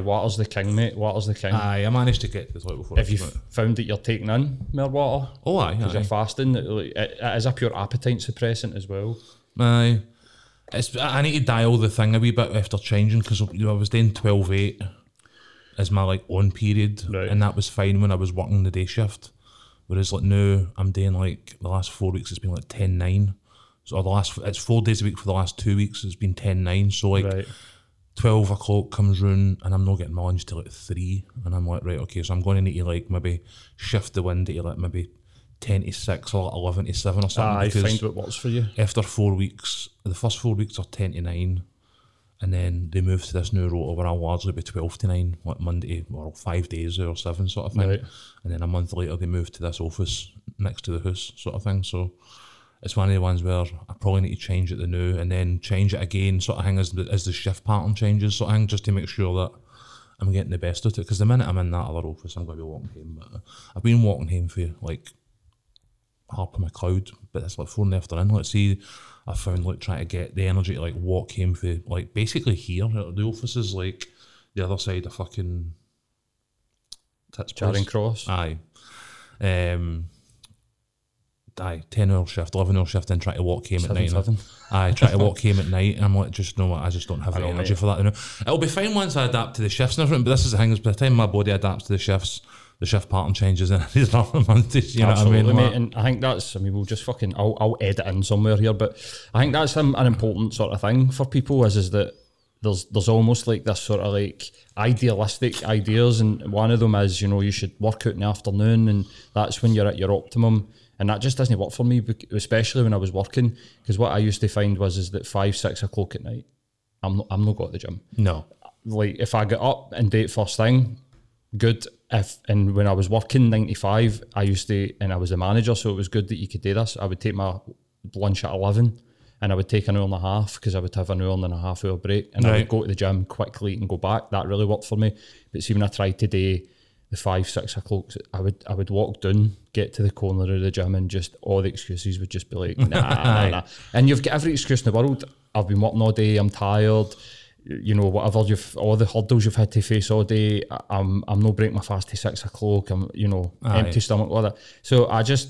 Aye, water's the king, mate. Water's the king. Aye, I managed to get to the toilet before. I Have you found that you're taking in more water Oh, aye, because you're fasting? It, it, it is a pure appetite suppressant as well. Aye. It's, I need to dial the thing a wee bit after changing because you know, I was doing 12 8 as my like on period, Right. and that was fine when I was working the day shift. Whereas like now I'm doing like the last four weeks it's been like 10 9. So the last it's four days a week for the last two weeks it's been 10 9. So like Right. 12 o'clock comes round and I'm not getting my lunch till like 3 and I'm like right okay so I'm going to need to like maybe shift the window to like maybe 10 to 6 or like 11 to 7 or something because find what works for you. after four weeks, the first four weeks are 10 to 9, and then they move to this new rota where I'll largely be 12 to 9, like Monday, or five days or seven sort of thing. Right. And then a month later, they move to this office next to the house sort of thing. So it's one of the ones where I probably need to change it the new and then change it again sort of thing as the, as the shift pattern changes sort of thing, just to make sure that I'm getting the best out of it. Because the minute I'm in that other office, I'm going to be walking home. But I've been walking home for like half of my cloud, but it's like four in the afternoon. Let's see, I found like trying to get the energy to like walk home for like basically here. The office is like the other side of fucking Charing Cross. Aye. Um, aye, 10 hour shift, 11 hour shift, then try to walk home at night. seven. Aye, try to walk home at night. And I'm like, just know what, I just don't have the energy for that. You know, it'll be fine once I adapt to the shifts and everything. But this is the thing: is by the time my body adapts to the shifts, the shift pattern changes, and it's another month. to- You know Absolutely, what I mean? mate. And I think that's, I mean, we'll just fucking, I'll, I'll edit in somewhere here, but I think that's an, an important sort of thing for people is, is that there's there's almost like this sort of like idealistic ideas, and one of them is, you know, you should work out in the afternoon, and that's when you're at your optimum. And that just doesn't work for me, especially when I was working, because what I used to find was is that five, six o'clock at night, I'm not, I'm not got to the gym no. like if I get up and it first thing, good. If and when I was working ninety five, I used to and I was a manager, so it was good that you could do this. I would take my lunch at eleven, and I would take an hour and a half because I would have an hour and a half hour break, and I would go to the gym quickly and go back. That really worked for me. But see, when I tried to do the five six o'clock, I would I would walk down, get to the corner of the gym, and just all the excuses would just be like, nah, nah, nah. And you've got every excuse in the world. I've been working all day. I'm tired you know, whatever you've all the hurdles you've had to face all day, I- I'm I'm not breaking my fast to six o'clock. I'm you know Aye. empty stomach, all that. So I just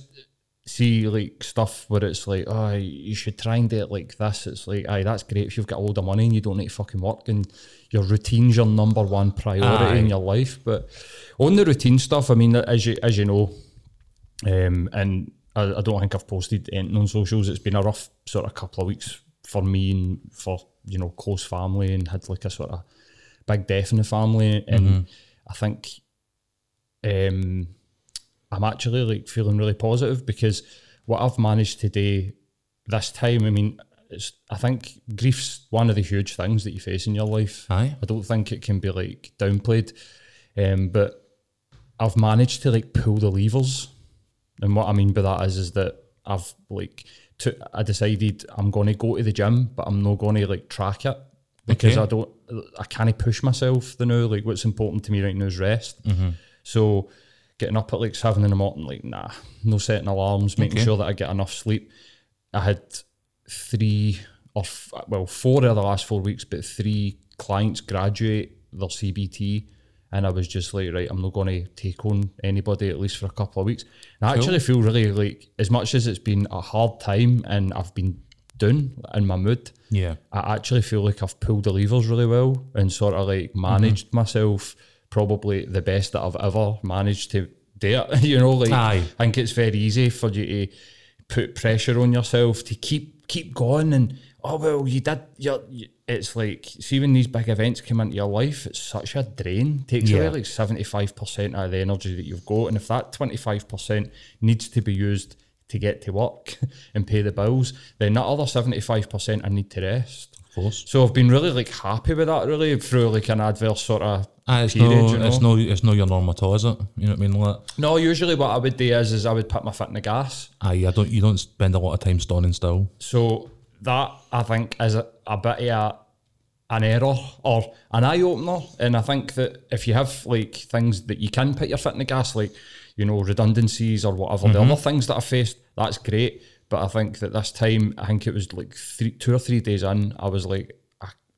see like stuff where it's like, oh, you should try and do it like this. It's like, aye, that's great if you've got all the money and you don't need to fucking work and your routine's your number one priority Aye. in your life. But on the routine stuff, I mean, as you as you know, um, and I, I don't think I've posted anything on socials. It's been a rough sort of couple of weeks for me and for you know close family, and had like a sort of big death in the family, and I think um, I'm actually like feeling really positive because what I've managed to do this time. I mean, it's, I think grief's one of the huge things that you face in your life. Aye. I don't think it can be like downplayed, um, but I've managed to like pull the levers. And what I mean by that is, is that I've like, took, I decided I'm going to go to the gym, but I'm not going to like track it because Okay. I don't, I can't push myself. The now, like what's important to me right now is rest. So getting up at like seven in the morning, like nah, no setting alarms, making Okay. sure that I get enough sleep. I had three or f- well four of the last four weeks, but three clients graduate their CBT, and I was just like, right, I'm not going to take on anybody at least for a couple of weeks. And I Cool. actually feel really like, as much as it's been a hard time and I've been down in my mood, Yeah. I actually feel like I've pulled the levers really well and sort of like mm-hmm. managed myself probably the best that I've ever managed to do it. you know, like Aye. I think it's very easy for you to put pressure on yourself to keep keep going and oh well you did you're, it's like see when these big events come into your life it's such a drain takes Yeah. away like 75% of the energy that you've got and if that 25% needs to be used to get to work and pay the bills then that other 75% I need to rest Of course. so I've been really like happy with that really through like an adverse sort of Aye, it's period, no, you know? it's no, it's no your normal at all, is it? You know what I mean? Like, no usually what I would do is is I would put my foot in the gas aye, I don't, you don't spend a lot of time standing still. So that I think is a, a bit of a, an error or an eye opener. And I think that if you have like things that you can put your foot in the gas, like you know redundancies or whatever, the mm-hmm. other things that I faced, that's great. But I think that this time, I think it was like three, two or three days in, I was like,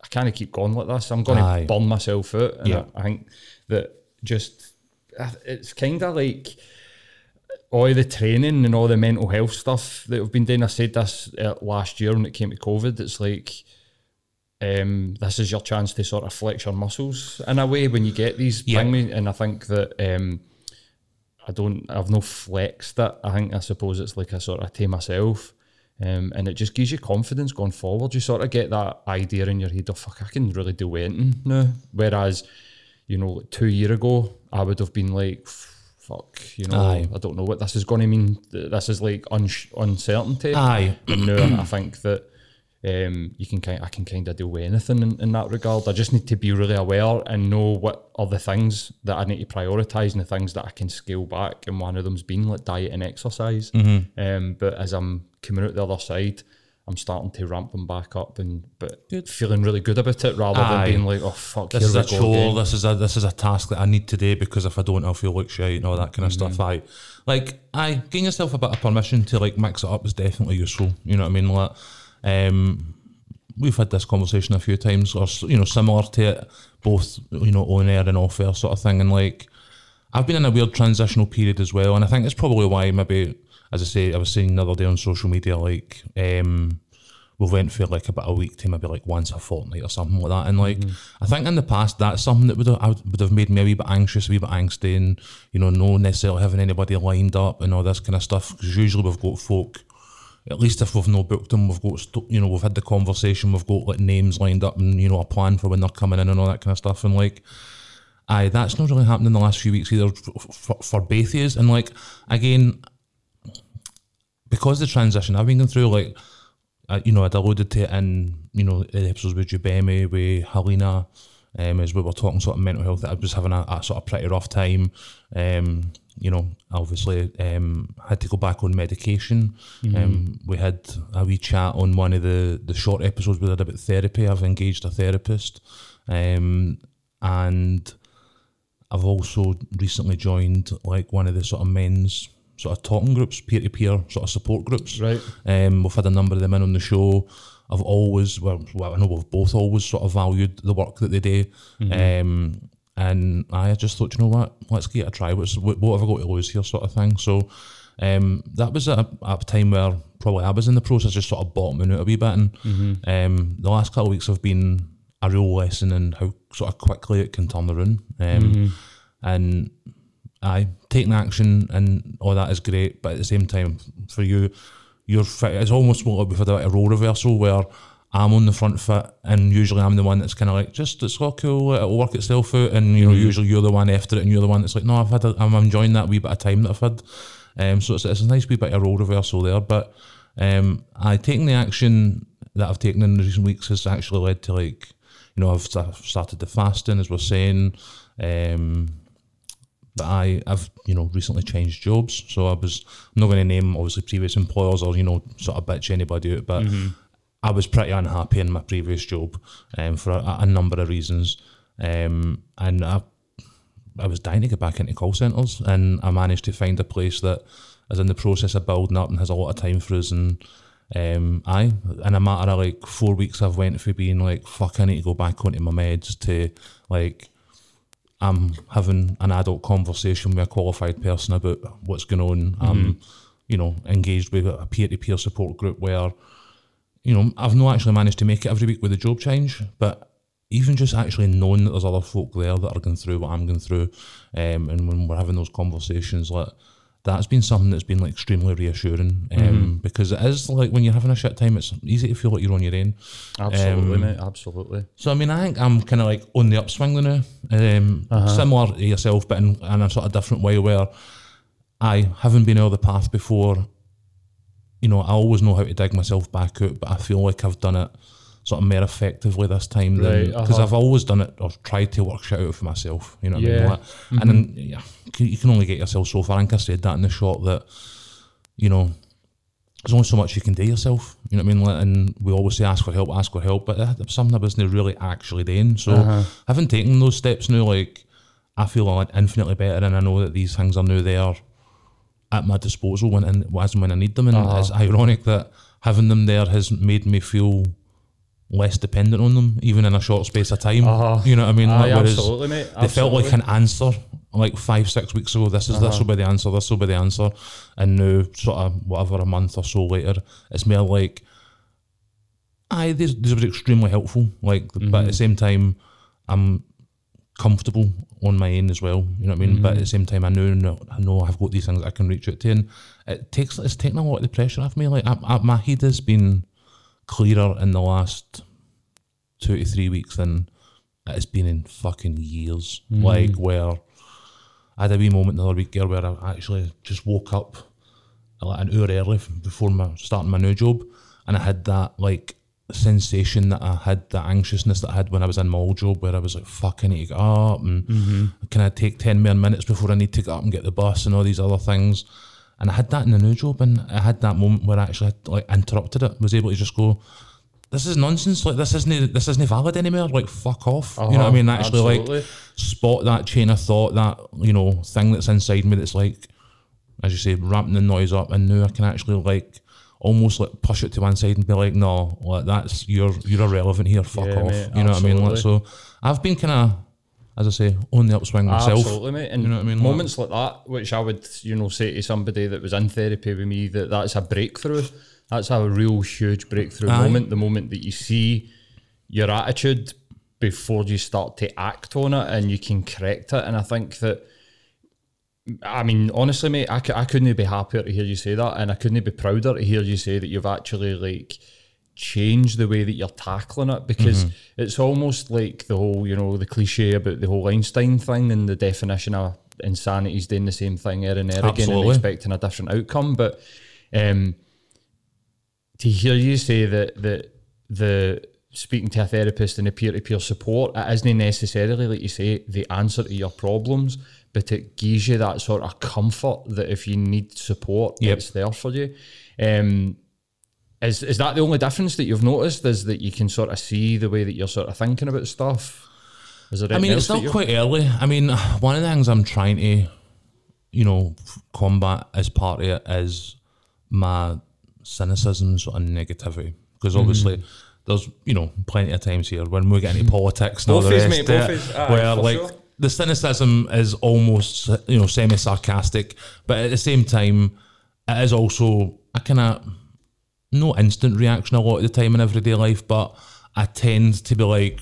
I, I can't keep going like this. I'm going Aye. to burn myself out. And Yeah. I, I think that just it's kind of like all the training and all the mental health stuff that we've been doing. I said this uh, last year when it came to COVID. It's like um, this is your chance to sort of flex your muscles in a way when you get these Yeah. things. And I think that um, I don't, I've no flexed it. I think I suppose it's like a sort of to myself. Um, and it just gives you confidence going forward. You sort of get that idea in your head of fuck, I can really do anything now. Whereas, you know, like two year ago, I would have been like, fuck, you know, Aye. I don't know what this is going to mean. This is like uns- uncertainty. Aye. And now I think that um, you can kind, I can kind of do anything in, in that regard. I just need to be really aware and know what are the things that I need to prioritise and the things that I can scale back. And one of them's been like diet and exercise. Mm-hmm. Um, but as I'm coming out the other side, I'm starting to ramp them back up and but Good. feeling really good about it rather Aye. than being like, oh fuck, This is a go chore. This is a this is a task that I need today because if I don't, I'll feel like shit and all that kind of stuff. I like I giving yourself a bit of permission to like mix it up is definitely useful. You know what I mean? Like, um, we've had this conversation a few times, or you know, similar to it, both you know on air and off air sort of thing. And like, I've been in a weird transitional period as well, and I think it's probably why maybe, as I say, I was saying the other day on social media, like, um, we went for like about a week to maybe like once a fortnight or something like that. And like, I think in the past that's something that would have I would have made me a wee bit anxious, a wee bit angsty, and you know, no necessarily having anybody lined up and all this kind of stuff. Because usually we've got folk. At least if we've not booked them, we've got you know we've had the conversation, we've got like names lined up and you know a plan for when they're coming in and all that kind of stuff. And like, aye, that's not really happened in the last few weeks either for, for both of us. And like again, because the transition I've been going through, like uh, you know, I'd alluded to it in you know the episodes with Jubemi, with Helena, um, as we were talking sort of mental health. I was having a, a sort of pretty rough time. Um, you know, obviously um, had to go back on medication. Um, we had a wee chat on one of the the short episodes we did about therapy. I've engaged a therapist, um, and I've also recently joined like one of the sort of men's sort of talking groups, peer to peer sort of support groups. Right. Um, we've had a number of them in on the show. I've always, well, well, I know we've both always sort of valued the work that they do. Um, and I just thought, you know what, let's give it a try. What's, what, what have I got to lose here, sort of thing. So um, that was at a, at a time where probably I was in the process of sort of bottoming out a wee bit. And um, the last couple of weeks have been a real lesson in how sort of quickly it can turn around. Um, And aye, taking action and all that is great, but at the same time, for you, you're fit. It's almost like we've had a, a role reversal where I'm on the front foot, and usually I'm the one that's kind of like, just it's all cool, it'll work itself out, and you know, usually you're the one after it, and you're the one that's like, no, I've had, a, I'm enjoying that wee bit of time that I've had. Um, so it's, it's a nice wee bit of role reversal there, but um, I taking the action that I've taken in the recent weeks has actually led to like, you know, I've sta- started the fasting as we're saying. Um, but I, I've you know recently changed jobs, so I was I'm not going to name obviously previous employers or you know sort of bitch anybody out, but I was pretty unhappy in my previous job, um, for a, a number of reasons, um, and I I was dying to get back into call centres, and I managed to find a place that is in the process of building up and has a lot of time for us. And um, I, in a matter of like four weeks, I've went through being like, fuck, I need to go back onto my meds to like, I'm having an adult conversation with a qualified person about what's going on. I'm, you know, engaged with a peer to peer support group where, you know, I've not actually managed to make it every week with a job change, but even just actually knowing that there's other folk there that are going through what I'm going through, um, and when we're having those conversations, like that's been something that's been like extremely reassuring, um, because it is like when you're having a shit time, it's easy to feel like you're on your own. Absolutely, Um, mate. Absolutely. So I mean, I think I'm kind of like on the upswing now, um, similar to yourself, but in, in a sort of different way. Where I haven't been out the path before. You know, I always know how to dig myself back out, but I feel like I've done it sort of more effectively this time Right, because uh-huh. I've always done it or tried to work shit out for myself. You know what I mean? Like, And then yeah, you you can only get yourself so far. I think I said that in the shot that you know there's only so much you can do yourself. You know what I mean? Like, And we always say ask for help, ask for help, but that's something I wasn't really actually doing. So Uh-huh. having taken those steps now, like I feel like infinitely better, and I know that these things are now there at my disposal when and as and when I need them. And Uh-huh. it's ironic that having them there has made me feel less dependent on them, even in a short space of time. Uh-huh. You know what I mean? Aye, Like, absolutely, mate. They felt like an answer like five, six weeks ago. This is this Uh-huh. will be the answer. This will be the answer. And now, sort of whatever a month or so later, it's more like, aye, these these were extremely helpful. Like, but Mm-hmm. at the same time, I'm comfortable on my end as well. You know what I mean? But at the same time, I know no, I know I've got these things I can reach out to, and it takes it's taken a lot of the pressure off me. Like I, I, my head has been clearer in the last two to three weeks than it has been in fucking years. Mm-hmm. Like where I had a wee moment the other week there where I actually just woke up like an hour early before my starting my new job, and I had that like sensation that I had, that anxiousness that I had when I was in my old job, where I was like, "Fuck, I need to get up," and mm-hmm. can I take ten more minutes before I need to get up and get the bus and all these other things. And I had that in the new job, and I had that moment where I actually had, like interrupted it, was able to just go, "This is nonsense! Like this isn't this isn't valid anymore! Like fuck off!" You know what I Uh-huh, mean? Actually, like spot that chain of thought, that you know thing that's inside me that's like, as you say, ramping the noise up, and now I can actually like almost like push it to one side and be like, no, like that's you're you're irrelevant here. Fuck Yeah, off. mate, you know what I mean? Like, so I've been kind of, as I say, on the upswing myself. Absolutely, mate. And You know what I mean? Like- moments like that, which I would, you know, say to somebody that was in therapy with me, that that's a breakthrough. That's a real huge breakthrough Aye. moment. The moment that you see your attitude before you start to act on it and you can correct it. And I think that, I mean, honestly, mate, I, c- I couldn't be happier to hear you say that. And I couldn't be prouder to hear you say that you've actually, like, changed the way that you're tackling it because it's almost like the whole, you know, the cliche about the whole Einstein thing and the definition of insanity is doing the same thing there and there again and expecting a different outcome. But um, to hear you say that that the speaking to a therapist and the peer to peer support, it isn't necessarily like you say the answer to your problems, but it gives you that sort of comfort that if you need support, Yep. it's there for you. Um, is is that the only difference that you've noticed? Is that you can sort of see the way that you're sort of thinking about stuff? Is there I mean, it's still quite early. I mean, one of the things I'm trying to, you know, combat as part of it is my cynicism, sort of negativity. Because obviously, Mm-hmm. there's, you know, plenty of times here when we get into politics and all the rest mate, it, is. Aye, where like sure. the cynicism is almost, you know, semi sarcastic, but at the same time, it is also a kind of no instant reaction a lot of the time in everyday life, but I tend to be like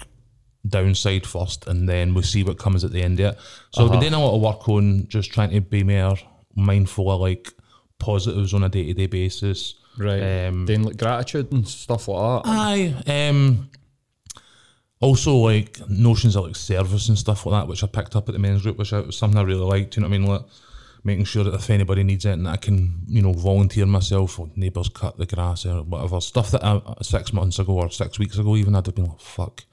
downside first and then we see what comes at the end of it. So I've been doing a lot of work on just trying to be more mindful of like positives on a day to day basis. right? Um, Doing like gratitude and stuff like that. Aye. Um, also, like notions of like service and stuff like that, which I picked up at the men's group, which I, was something I really liked. You know what I mean? Like making sure that if anybody needs anything, I can you know volunteer myself, or neighbours cut the grass or whatever stuff that I, six months ago or six weeks ago, even I'd have been like, fuck.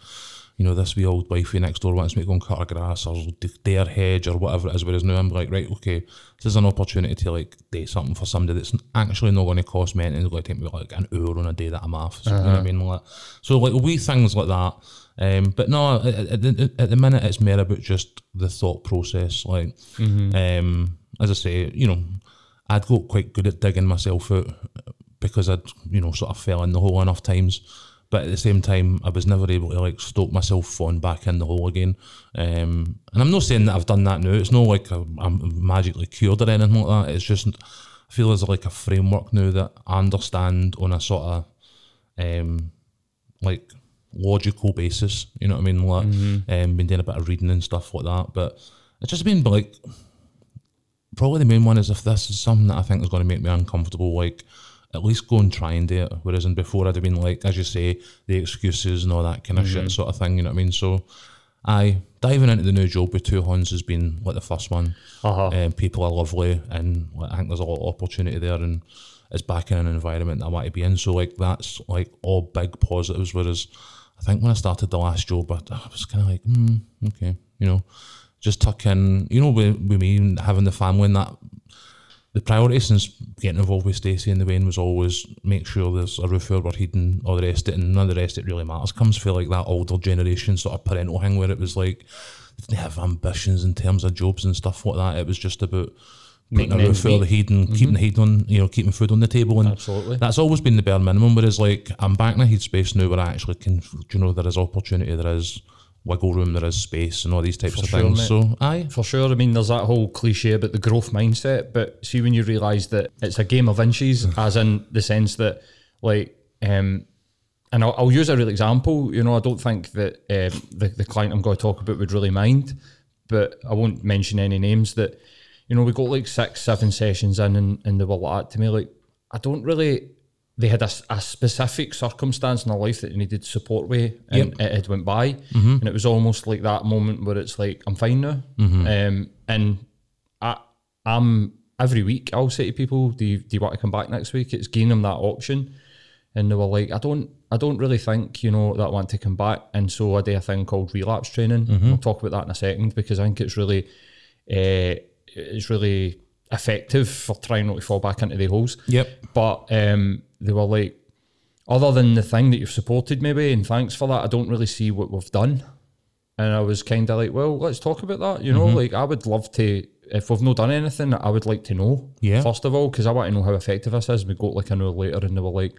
You know, this wee old wifey next door wants me to go and cut her grass or dare hedge or whatever it is. Whereas now I'm like, right, okay, this is an opportunity to like do something for somebody that's actually not going to cost me anything. It's going to take me like an hour on a day that I'm off. So, You know what I mean? Like, so like wee things like that. Um, but no, at, at, the- at the minute it's more about just the thought process. Like, um, as I say, you know, I'd got quite good at digging myself out because I'd, you know, sort of fell in the hole enough times. But at the same time, I was never able to like stop myself falling back in the hole again. Um, and I'm not saying that I've done that now. It's not like I'm, I'm magically cured or anything like that. It's just I feel there's like a framework now that I understand on a sort of um, like logical basis. You know what I mean? Like, um, been doing a bit of reading and stuff like that. But it's just been like probably the main one is if this is something that I think is going to make me uncomfortable, like at least go and try and do it. Whereas in before I'd have been like, as you say, the excuses and all that kind of shit sort of thing. You know what I mean? So, I diving into the new job with two horns has been like the first one. Uh-huh. Um, people are lovely, and like, I think there's a lot of opportunity there, and it's back in an environment that I want to be in. So like that's like all big positives. Whereas I think when I started the last job, I, I was kind of like, hmm, okay, you know, just tuck in, you know, with, with me and having the family and that. The priority since getting involved with Stacey and the Wayne was always make sure there's a roof over and all the rest of it, and none of the rest it really matters. Comes for like that older generation sort of parental thing where it was like they didn't have ambitions in terms of jobs and stuff like that. It was just about putting Making a roof over the head and keeping the mm-hmm. head on, you know, keeping food on the table, and Absolutely. that's always been the bare minimum. Whereas, like, I'm back in a headspace now where I actually can, you know, there is opportunity, there is wiggle room, there is space, and all these types For of sure, things. mate. So, aye, For sure. I mean, there's that whole cliche about the growth mindset, but see when you realise that it's a game of inches, as in the sense that, like, um, and I'll, I'll use a real example. You know, I don't think that um, the, the client I'm going to talk about would really mind, but I won't mention any names. That you know, we got like six, seven sessions in, and, and they were like to me. Like, I don't really. They had a specific circumstance in their life that they needed support with, and it had went by, and it was almost like that moment where it's like, I'm fine now, um, and I, I'm every week I'll say to people, do you, do you want to come back next week? It's giving them that option, and they were like, I don't, I don't really think you know that I want to come back, and so I do a thing called relapse training. We'll talk about that in a second because I think it's really, uh, it's really effective for trying not to fall back into the holes. Yep. But um, they were like, other than the thing that you've supported maybe, and thanks for that, I don't really see what we've done. And I was kind of like, well, let's talk about that. You know, mm-hmm. like I would love to, if we've not done anything, I would like to know. Yeah. First of all, because I want to know how effective this is. We got like an hour later and they were like,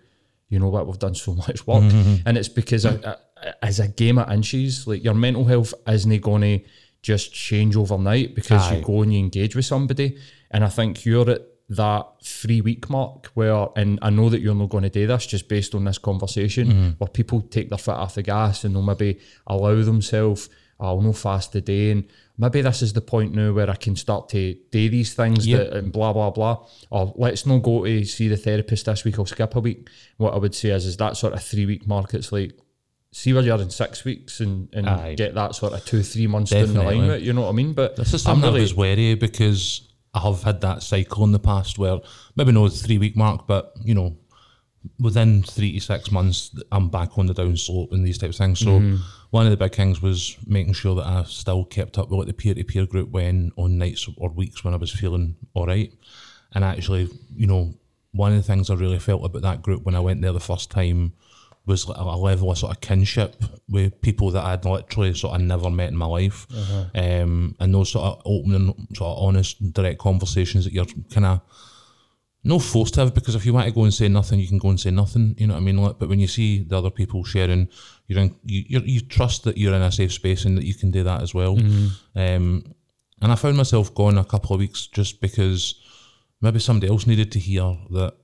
you know what, we've done so much work. Mm-hmm, mm-hmm. And it's because I, I, as a game of inches, like your mental health isn't going to just change overnight because Aye. you go and you engage with somebody. And I think you're at that three week mark where, and I know that you're not going to do this just based on this conversation, mm-hmm. where people take their foot off the gas and they'll maybe allow themselves, I'll no fast today. And maybe this is the point now where I can start to do these things Yep. that, and blah, blah, blah. Or let's not go to see the therapist this week, I'll skip a week. What I would say is, is that sort of three week mark, it's like, see where you're in six weeks and, and Aye. get that sort of two, three months down the line you know what I mean? But This is I'm something really, I was wary because I have had that cycle in the past where maybe no three week mark, but you know, within three to six months, I'm back on the down slope and these types of things. So mm-hmm. one of the big things was making sure that I still kept up with like the peer to peer group when on nights or weeks when I was feeling all right. And actually, you know, one of the things I really felt about that group when I went there the first time was like a level of sort of kinship with people that I'd literally sort of never met in my life. Um, and those sort of open and sort of honest, direct conversations that you're kind of no forced to have because if you want to go and say nothing, you can go and say nothing. You know what I mean? Like, but when you see the other people sharing, you're in, you you you trust that you're in a safe space and that you can do that as well. Um, and I found myself going a couple of weeks just because maybe somebody else needed to hear that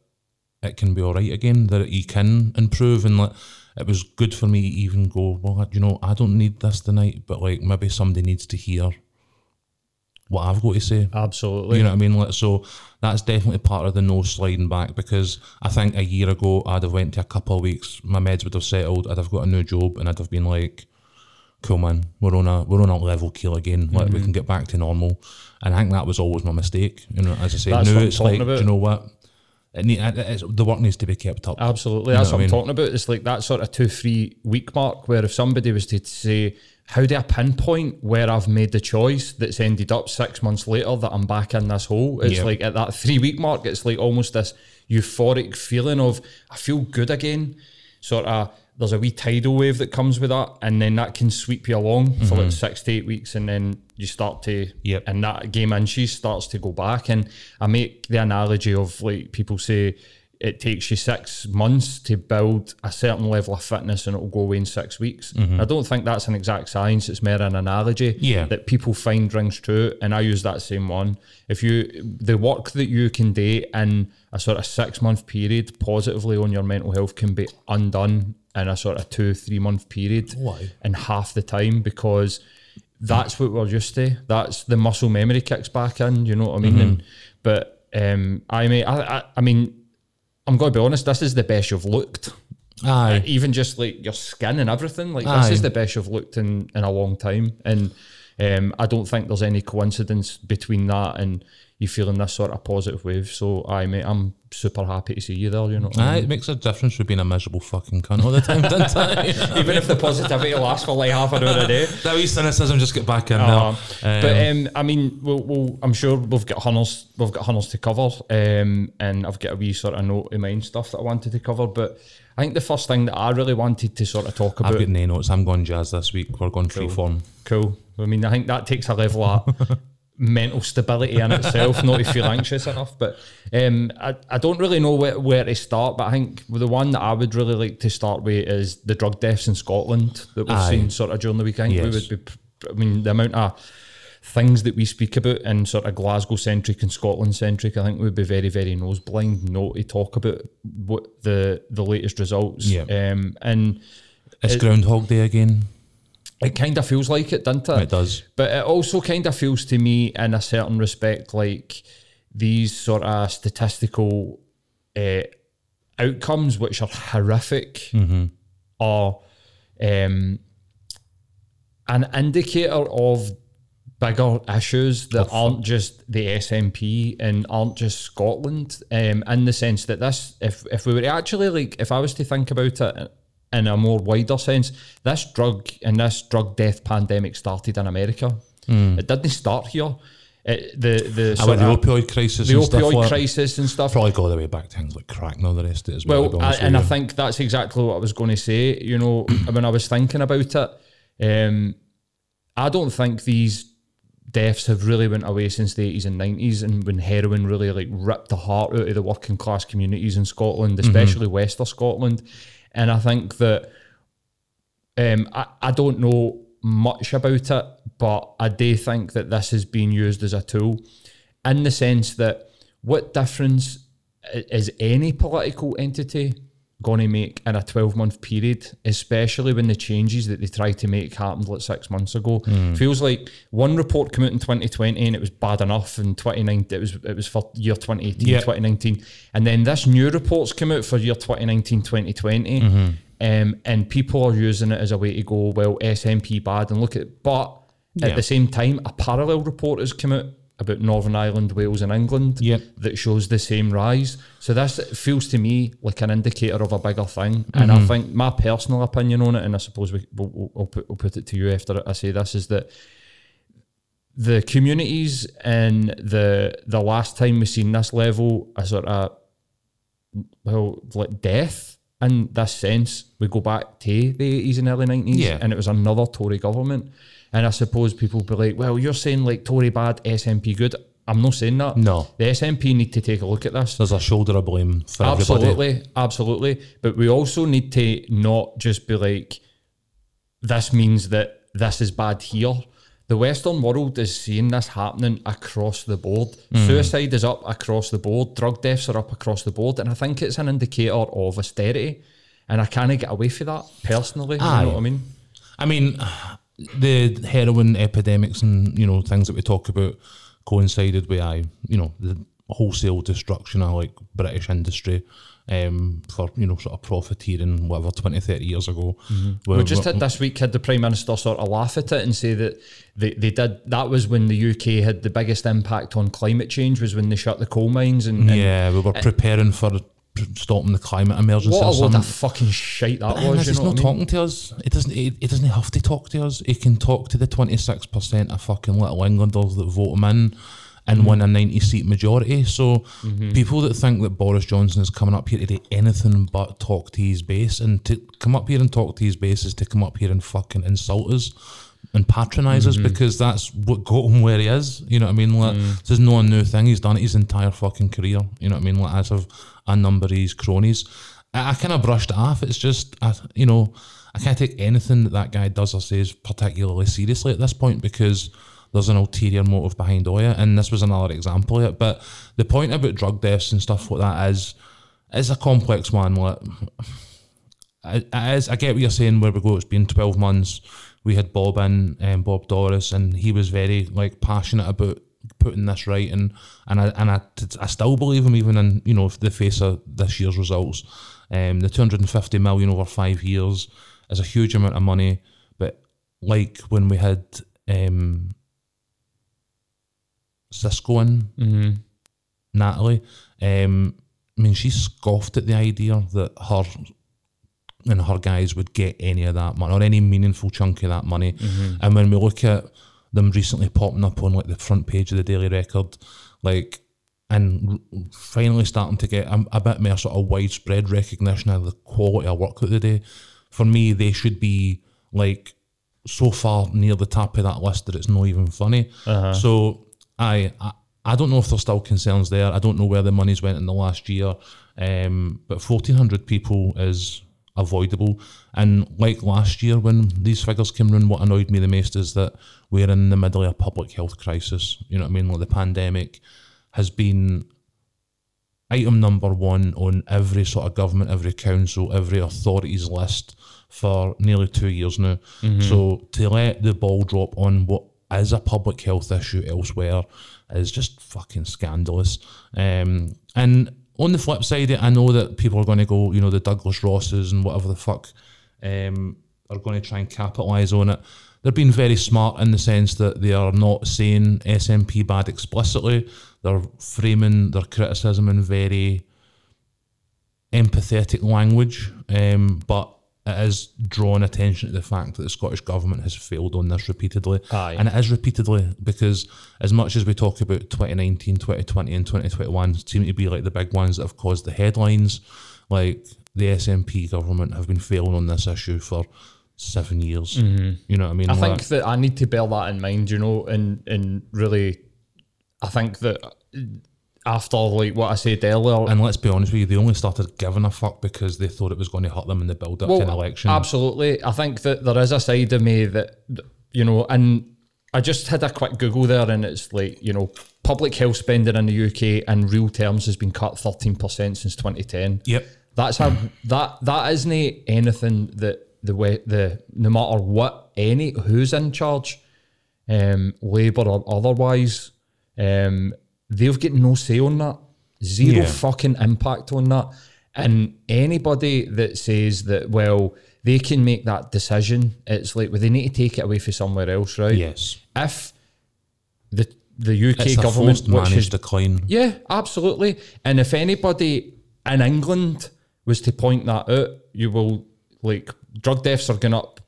it can be all right again, that you can improve, and like it was good for me to even go. Well, you know, I don't need this tonight, but like maybe somebody needs to hear what I've got to say. absolutely. You know what I mean? Like, so that's definitely part of the no sliding back because I think a year ago I'd have went to a couple of weeks, my meds would have settled, I'd have got a new job, and I'd have been like, "Cool, man, we're on a we're on a level keel again. Like Mm-hmm. we can get back to normal." And I think that was always my mistake. You know, as I say, That's now it's like, about. do you know what? It need, it's, the work needs to be kept up. Absolutely, You that's what what I'm I mean? talking about. It's like that sort of two, three week mark where if somebody was to say, "How do I pinpoint where I've made the choice that's ended up six months later that I'm back in this hole?" It's Yeah. like at that three week mark, it's like almost this euphoric feeling of I feel good again. Sort of, there's a wee tidal wave that comes with that, and then that can sweep you along for like six to eight weeks, and then you start to, Mm-hmm. Yep. and that game inches starts to go back. And I make the analogy of like people say it takes you six months to build a certain level of fitness and it'll go away in six weeks. I don't think that's an exact science, it's more an analogy Yeah. that people find rings true. And I use that same one. If you, the work that you can do in a sort of six month period positively on your mental health can be undone in a sort of two, three month period Why? in half the time because that's what we're used to. That's the muscle memory kicks back in. You know what I mean? And but um, I mean, I, I, I mean, I'm going to be honest. This is the best you've looked. Aye. Even just like your skin and everything. Like Aye. this is the best you've looked in in a long time. And um, I don't think there's any coincidence between that and you feeling this sort of positive wave. So I mate, I'm super happy to see you there. You know. what I mean? it makes a difference for being a miserable fucking cunt all the time, doesn't it? Even if the positivity lasts for like half an hour a day. that wee cynicism just get back in Uh, there. but um, I mean, we'll, we'll, I'm sure we've got hunnels, we've got hunnels to cover, um, and I've got a wee sort of note in mind stuff that I wanted to cover. But I think the first thing that I really wanted to sort of talk about. I've got no notes. I'm going jazz this week. We're going free form. cool. I mean, I think that takes a level of mental stability in itself not to feel anxious enough. But um, I, I don't really know where, where to start. But I think the one that I would really like to start with is the drug deaths in Scotland that we've Aye. seen sort of during the weekend. We would be, I mean, the amount of things that we speak about in sort of Glasgow centric and Scotland centric, I think we'd be very, very nose blind not to talk about what the the latest results. Yeah. Um, and It's It- Groundhog Day again. It kind of feels like it, doesn't it? It does. But it also kind of feels to me, in a certain respect, like these sort of statistical uh, outcomes, which are horrific, are um, an indicator of bigger issues that aren't just the SNP and aren't just Scotland. Um, in the sense that this, if if we were actually like, if I was to think about it in a more wider sense, this drug and this drug death pandemic started in America. Hmm. It didn't start here. It, the the ah, I went the opioid crisis the and stuff opioid like crisis and stuff. Probably go all the way back to things like crack and all the rest of it as well. Well, I, and I think that's exactly what I was going to say. You know, when I was thinking about it, um, I don't think these deaths have really went away since the eighties and nineties, and when heroin really like ripped the heart out of the working class communities in Scotland, mm-hmm. especially Western Scotland. And I think that um, I, I don't know much about it, but I do think that this is being used as a tool in the sense that what difference is any political entity going to make in a 12 month period, especially when the changes that they tried to make happened like six months ago? Feels like one report came out in 2020 and it was bad enough in 2019, it was, it was for year 2018, Yeah. 2019. And then this new report's come out for year 2019, 2020. Um, and people are using it as a way to go, well, SNP bad and look at But at the same time, a parallel report has come out about Northern Ireland, Wales, and England Yep. that shows the same rise. So this feels to me like an indicator of a bigger thing. And Mm-hmm. I think my personal opinion on it, and I suppose we, we'll, we'll, I'll, put, we'll put it to you after I say this, is that the communities and the the last time we've seen this level, a sort of well, like death in this sense, we go back to the eighties and early nineties, Yeah. and it was another Tory government. And I suppose people be like, "Well, you're saying like Tory bad, SNP good." I'm not saying that. No. the SNP need to take a look at this. There's a shoulder of blame for everybody. Absolutely, absolutely. But we also need to not just be like, this means that this is bad here. The Western world is seeing this happening across the board. Mm. Suicide is up across the board. Drug deaths are up across the board, and I think it's an indicator of austerity. And I can't get away from that personally. Aye. You know what I mean? I mean, the heroin epidemics and you know things that we talk about coincided with I, you know, the wholesale destruction of like British industry um, for you know sort of profiteering whatever 20, 30 years ago. Where- We just had this week had the Prime Minister sort of laugh at it and say that they, they did that was when the UK had the biggest impact on climate change was when they shut the coal mines and, and yeah, we were preparing for stopping the climate emergency. what a load of fucking shite that And was. You he's not I mean? talking to us. It doesn't. It, it doesn't have to talk to us. He can talk to the twenty six percent of fucking little Englanders that vote him in, and Mm-hmm. win a ninety seat majority. So people that think that Boris Johnson is coming up here to do anything but talk to his base, and to come up here and talk to his base is to come up here and fucking insult us. And patronise Mm-hmm. us because that's what got him where he is. You know what I mean? Like, Mm. this is no new thing. He's done it his entire fucking career. You know what I mean? Like, as of a number of his cronies. I, I kind of brushed it off. It's just, I, you know, I can't take anything that that guy does or says particularly seriously at this point because there's an ulterior motive behind all it. And this was another example of it. But the point about drug deaths and stuff like that is, is a complex one. Like. I get what you're saying. Where we go, it's been twelve months. We had Bob in, um, Bob Doris, and he was very like passionate about putting this right. And and I and I, I still believe him, even in you know the face of this year's results. Um, the two hundred and fifty million over five years is a huge amount of money. But like when we had um, Cisco in, mhm. Natalie, um, I mean, she scoffed at the idea that her and her guys would get any of that money or any meaningful chunk of that money. Mhm. And when we look at them recently popping up on like the front page of the Daily Record, like and finally starting to get a, a bit more sort of widespread recognition of the quality of work that they do. For me, they should be like so far near the top of that list that it's not even funny. Uh-huh. So I, I I don't know if there's still concerns there. I don't know where the money's went in the last year. Um, but 1,400 people is avoidable. And like last year when these figures came in, what annoyed me the most is that we're in the middle of a public health crisis. You know what I mean? Like the pandemic has been item number one on every sort of government, every council, every authority's list for nearly two years now. So to let the ball drop on what is a public health issue elsewhere is just fucking scandalous. Um, and on the flip side, I know that people are going to go, you know, the Douglas Rosses and whatever the fuck um, are going to try and capitalise on it. They're being very smart in the sense that they are not saying SNP bad explicitly. They're framing their criticism in very empathetic language, um, but it is drawing attention to the fact that the Scottish Government has failed on this repeatedly. Aye. And it is repeatedly because as much as we talk about 2019, 2020 and 2021 seem to be like the big ones that have caused the headlines, like the SNP government have been failing on this issue for seven years. Mm-hmm. You know what I mean? I Like- think that I need to bear that in mind, you know, and and really, I think that after like what I said earlier, and let's be honest with you, they only started giving a fuck because they thought it was going to hurt them in the build up to an election. Absolutely. I think that there is a side of me that, you know, and I just had a quick Google there and it's like, you know, public health spending in the UK in real terms has been cut 13% since 2010. Yep. That's how that, that isn't anything that the way, the, no matter what, any, who's in charge, um, Labour or otherwise, um, they've got no say on that. Zero Yeah. fucking impact on that. And anybody that says that, well, they can make that decision, it's like, well, they need to take it away from somewhere else, right? Yes. If the the UK It's government, which managed is decline. yeah, absolutely. And if anybody in England was to point that out, you will like drug deaths are going up.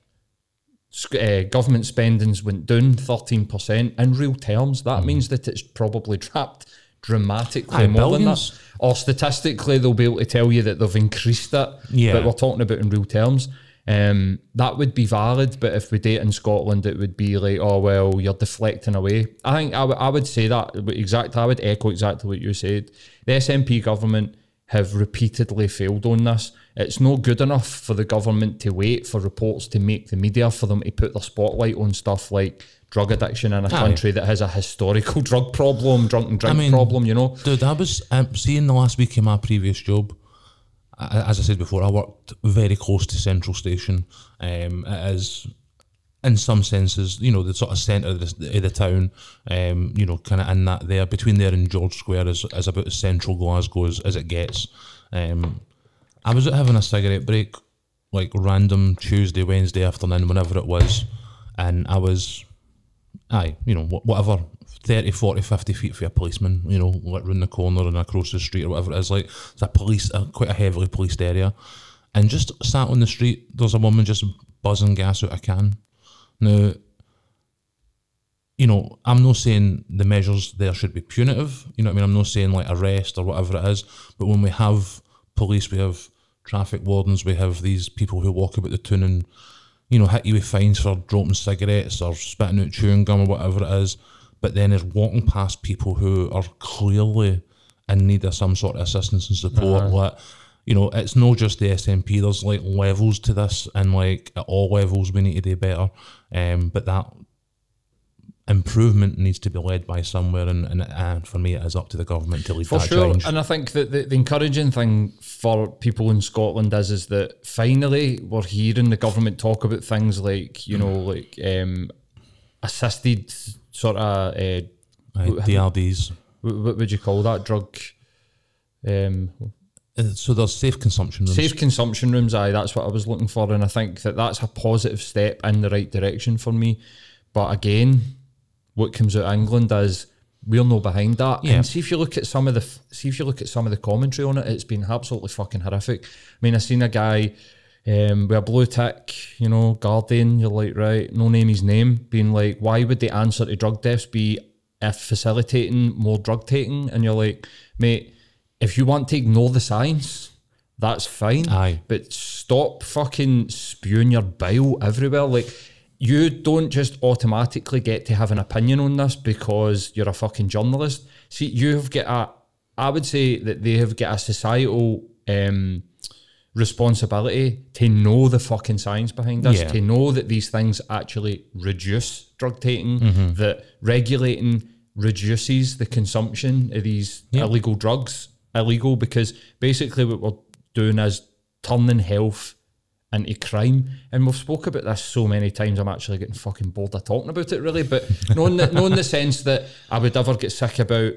Uh, government spendings went down thirteen percent in real terms. That means that it's probably trapped dramatically more billions. than that. Or statistically, they'll be able to tell you that they've increased it. Yeah. but we're talking about in real terms. Um, that would be valid, but if we did it in Scotland, it would be like, oh well, you're deflecting away. I think I would- I would say that exactly. I would echo exactly what you said. The SNP government have repeatedly failed on this. It's not good enough for the government to wait for reports to make the media for them to put their spotlight on stuff like drug addiction in a country that has a historical drug problem, drunk and drink mean- problem. You know, Dude, I was um, seeing the last week in my previous job. I- As I said before, I worked very close to Central Station. Um, it is, in some senses, you know, the sort of centre of the, of the town. Um, you know, kind of in that there between there and George Square is, is about as central Glasgow as, as it gets. Um, I was having a cigarette break, like random Tuesday, Wednesday afternoon, whenever it was, and I was aye, you know, whatever, 30, 40, 50 feet for a policeman, you know, like round the corner and across the street or whatever it is. Like, it's a police, uh, quite a heavily policed area. And just sat on the street, there's a woman just buzzing gas out a can. Now, you know, I'm not saying the measures there should be punitive. You know what I mean? I'm not saying like arrest or whatever it is. But when we have police, we have traffic wardens, we have these people who walk about the town and, you know, hit you with fines for dropping cigarettes or spitting out chewing gum or whatever it is. But then they're walking past people who are clearly in need of some sort of assistance and support. Like, you know, it's not just the SNP. There's like levels to this, and like at all levels, we need to do better. Um, but that improvement needs to be led by somewhere, and, and, and for me, it is up to the government to lead For that sure, change. and I think that the, the encouraging thing for people in Scotland is is that finally we're hearing the government talk about things like you know like um, assisted sort of uh, Right, DRDs. what, what would you call that drug um, Uh, So there's safe consumption rooms. safe consumption rooms. Aye, that's what I was looking for, and I think that that's a positive step in the right direction for me. But again, what comes out of England is we're no behind that. Yeah. And see if you look at some of the see if you look at some of the commentary on it, it's been absolutely fucking horrific. I mean, I seen a guy um, with a blue tick, you know, Guardian. You're like, right, no name his name, being like, why would the answer to drug deaths be if facilitating more drug taking? And you're like, mate, if you want to ignore the science, that's fine. Aye. But stop fucking spewing your bile everywhere. Like, you don't just automatically get to have an opinion on this because you're a fucking journalist. See, you've got a, I would say that they have got a societal um, responsibility to know the fucking science behind this, Yeah. to know that these things actually reduce drug taking, Mm-hmm. that regulating reduces the consumption of these illegal drugs illegal because basically what we're doing is turning health into crime. And we've spoke about this so many times I'm actually getting fucking bored of talking about it really. But the, knowing the sense that I would ever get sick about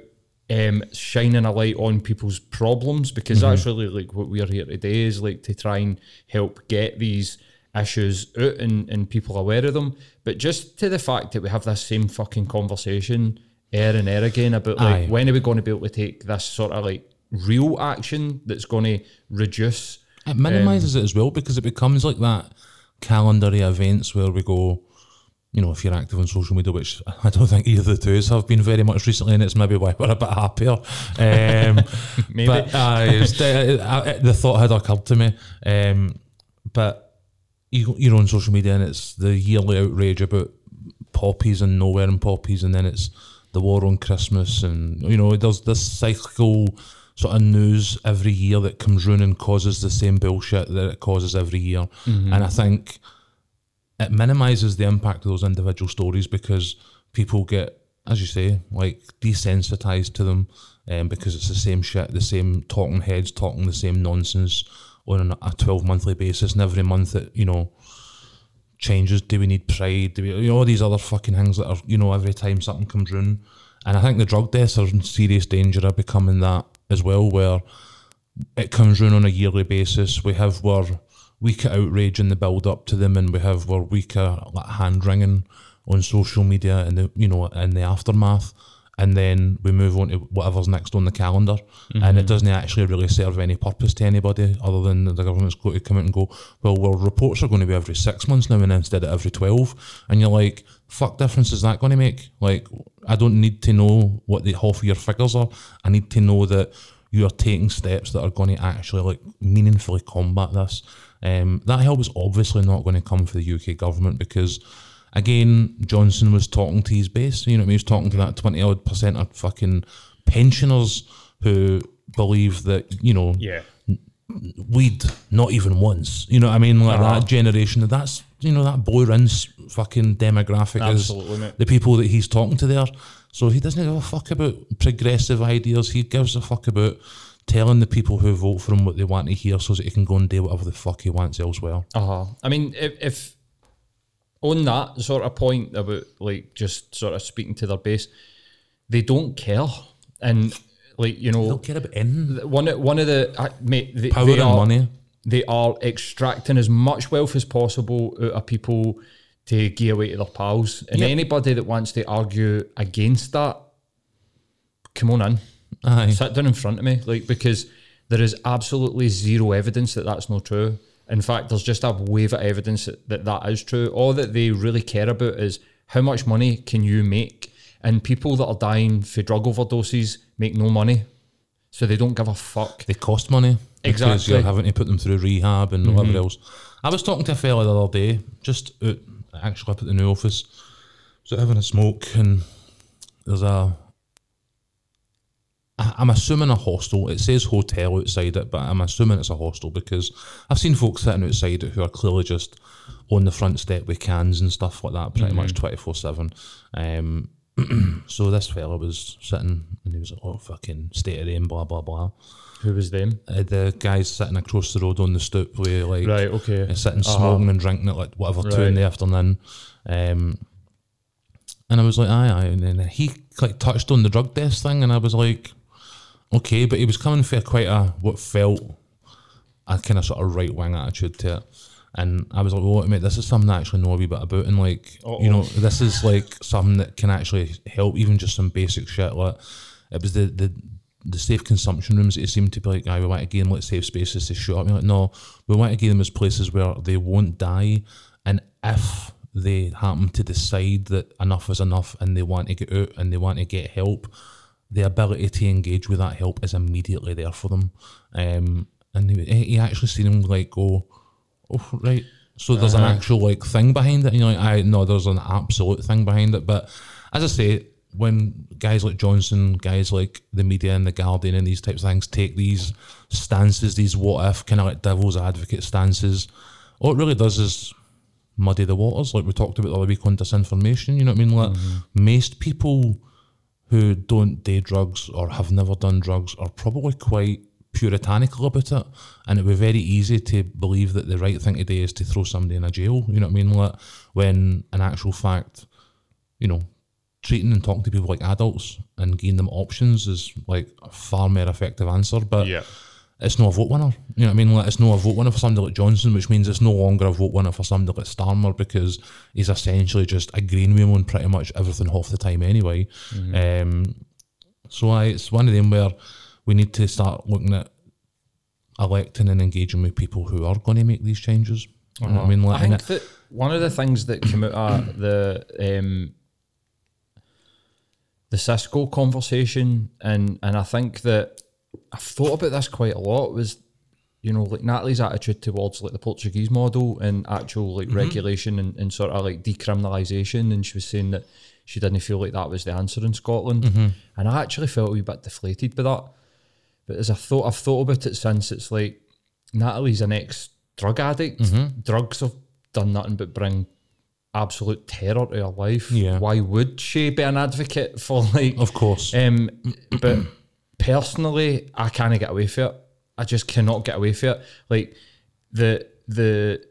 um, shining a light on people's problems because that's really like what we're here today is like to try and help get these issues out and, and people aware of them. But just to the fact that we have this same fucking conversation air and air again about like Aye. when are we going to be able to take this sort of like real action that's going to reduce It minimises it as well because it becomes like that calendar of events where we go, you know, if you're active on social media, which I don't think either of the two have been very much recently, and it's maybe why we're a bit happier. Um, Maybe. But uh, the, the thought had occurred to me. Um, but you, you're on social media and it's the yearly outrage about poppies and nowhere in poppies, and then it's the war on Christmas, and you know, there's this cyclical sort of news every year that comes round and causes the same bullshit that it causes every year. And I think it minimises the impact of those individual stories because people get, as you say, like desensitized to them um, because it's the same shit, the same talking heads talking the same nonsense on a 12 monthly basis, and every month it, you know, changes. Do we need pride? Do we, you know, all these other fucking things that are, you know, every time something comes round. And I think the drug deaths are in serious danger of becoming that as well, where it comes round on a yearly basis. We have our weaker outrage in the build up to them, and we have our weaker like, hand wringing on social media and the you know in the aftermath. And then we move on to whatever's next on the calendar, and it doesn't actually really serve any purpose to anybody other than the government's going to come out and go, well, well, reports are going to be every six months now, and instead of every twelve. And you're like, fuck difference is that going to make? Like, I don't need to know what the half year figures are. I need to know that you are taking steps that are going to actually like meaningfully combat this. Um, that help is obviously not going to come for the UK government because, again, Johnson was talking to his base. You know, what I mean? he was talking to that twenty odd percent of fucking pensioners who believe that you know yeah weed not even once. You know what I mean? Like Uh-huh. that generation. That's you know that boy runs fucking demographic Absolutely, is mate. the people that he's talking to there. So he doesn't give a fuck about progressive ideas. He gives a fuck about telling the people who vote for him what they want to hear so that he can go and do whatever the fuck he wants elsewhere. Uh huh. I mean, if, if on that sort of point about like just sort of speaking to their base, they don't care, and like you They know, don't care about anything. one one of the uh, mate, they, Power they and are, money. They are extracting as much wealth as possible out of people to give away to their pals, and Yep. anybody that wants to argue against that, come on in. Aye. sit down in front of me, like because there is absolutely zero evidence that that's not true. In fact, there's just a wave of evidence that, that is true. All that they really care about is how much money can you make, and people that are dying for drug overdoses make no money, so they don't give a fuck. They cost money. Because Exactly. you're having to put them through rehab and whatever mm-hmm. else. I was talking to a fella the other day, just out, actually up at the new office. So having a smoke and there's a I'm assuming a hostel. It says hotel outside it, but I'm assuming it's a hostel because I've seen folks sitting outside it who are clearly just on the front step with cans and stuff like that, pretty much 24 7. Um, so this fella was sitting and he was like, oh, fucking state of rain, blah, blah, blah. Who was them? Uh, the guys sitting across the road on the stoop with like Right. Okay. uh, sitting Uh-huh. smoking and drinking at like whatever two in the afternoon. Um, and I was like, aye, aye. And then he like touched on the drug test thing, and I was like, okay, but he was coming for quite a what felt a kind of sort of right wing attitude to it. And I was like, well, mate, this is something I actually know a wee bit about, and like, you know, this is like something that can actually help, even just some basic shit. Like, it was the the the safe consumption rooms. It seemed to be like, aye, we want to give them like safe spaces to shoot up. You're like, no, we want to give them as places where they won't die, and if they happen to decide that enough is enough and they want to get out and they want to get help, the ability to engage with that help is immediately there for them. Um, and he, he actually seen him like go, oh right, So there's an actual like thing behind it, and you're like, I no, there's an absolute thing behind it. But as I say, when guys like Johnson, guys like the media and the Guardian and these types of things take these stances, these what if kind of like devil's advocate stances, all it really does is muddy the waters, like we talked about the other week on disinformation. You know what I mean? Like most people who don't do drugs or have never done drugs are probably quite puritanical about it, and it would be very easy to believe that the right thing to do is to throw somebody in a jail. You know what I mean? Like when in actual fact, you know, treating and talking to people like adults and giving them options is like a far more effective answer. But Yeah. It's not a vote winner. You know what I mean? Like it's not a vote winner for somebody like Johnson, which means it's no longer a vote winner for somebody like Starmer because he's essentially just agreeing with him on pretty much everything half the time anyway. Um, so I, it's one of them where we need to start looking at electing and engaging with people who are going to make these changes. You know I mean? Like, I think that one of the things that came out of the um, the Cisco conversation, and and I think that I've thought about this quite a lot. Was you know like Natalie's attitude towards like the Portuguese model and actual like regulation and, and sort of like decriminalisation, and she was saying that she didn't feel like that was the answer in Scotland, and I actually felt a wee bit deflated by that. But as I thought, I've thought about it since. It's like Natalie's an ex drug addict. Mm-hmm. Drugs have done nothing but bring absolute terror to her life. Yeah. Why would she be an advocate for like? of course, Um, but personally, I can't get away from it. I just cannot get away from it. Like the the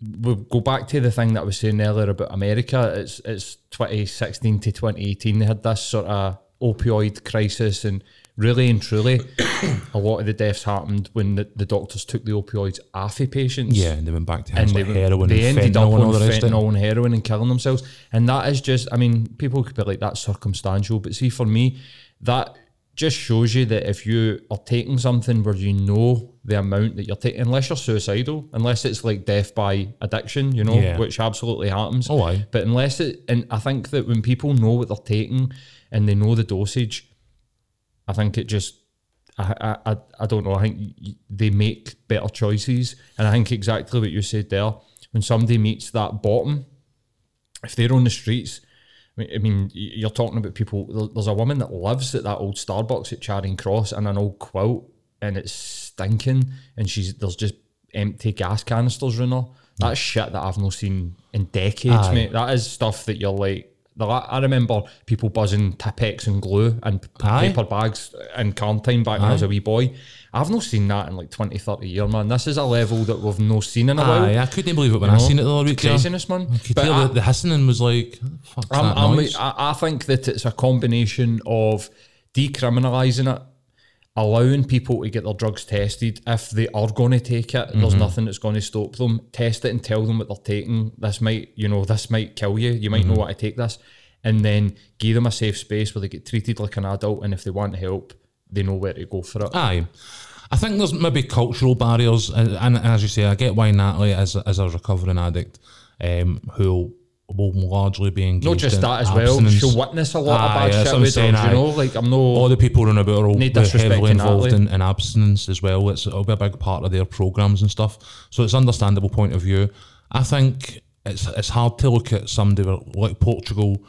we'll go back to the thing that I was saying earlier about America. It's it's 2016 to 2018. They had this sort of opioid crisis, and really and truly, a lot of the deaths happened when the, the doctors took the opioids off of patients. yeah, and they went back to And things they, heroin they and ended up on all the rest of it. fentanyl and heroin and killing themselves. And that is just, I mean, people could be like, that's circumstantial. But see, for me, that just shows you that if you are taking something where you know the amount that you're taking, unless you're suicidal, unless it's like death by addiction, you know, Yeah. which absolutely happens. Oh, aye. But unless it, and I think that when people know what they're taking and they know the dosage, I think it just, I, I, I, I don't know. I think they make better choices, and I think exactly what you said there. When somebody meets that bottom, if they're on the streets, I mean, I mean, y- you're talking about people. There's a woman that lives at that old Starbucks at Charing Cross in an old quilt, and it's stinking, and she's there's just empty gas canisters around her. That's shit that I've not seen in decades, Aye. mate. That is stuff that you're like. The I remember people buzzing Tipp-Ex and glue and Aye. paper bags in quarantine back when I was a wee boy. I've not seen that in like 20, 30 years, man. This is a level that we've not seen in a while. Aye, I couldn't believe it when I know, seen it the other week. yeah. Craziness, man. You could But hear I- the, the hissing and was like, fuck's I'm, that I'm, noise? I, I think that it's a combination of decriminalising it, allowing people to get their drugs tested if they are going to take it. There's Mm-hmm. nothing that's going to stop them. Test it and tell them what they're taking. This might, you know, this might kill you. You might Mm-hmm. know what to take this, and then give them a safe space where they get treated like an adult. And if they want help, they know where to go for it. Aye. I think there's maybe cultural barriers, and, and as you say, I get why Natalie, as, as a recovering addict, um, who will largely be engaged Not just that as well. She'll witness a lot Aye, of bad shit with saying, drugs, you know. Like I'm no. all the people around about are heavily involved in, in abstinence as well. It's it'll be a big part of their programs and stuff. So it's understandable point of view. I think it's it's hard to look at somebody like Portugal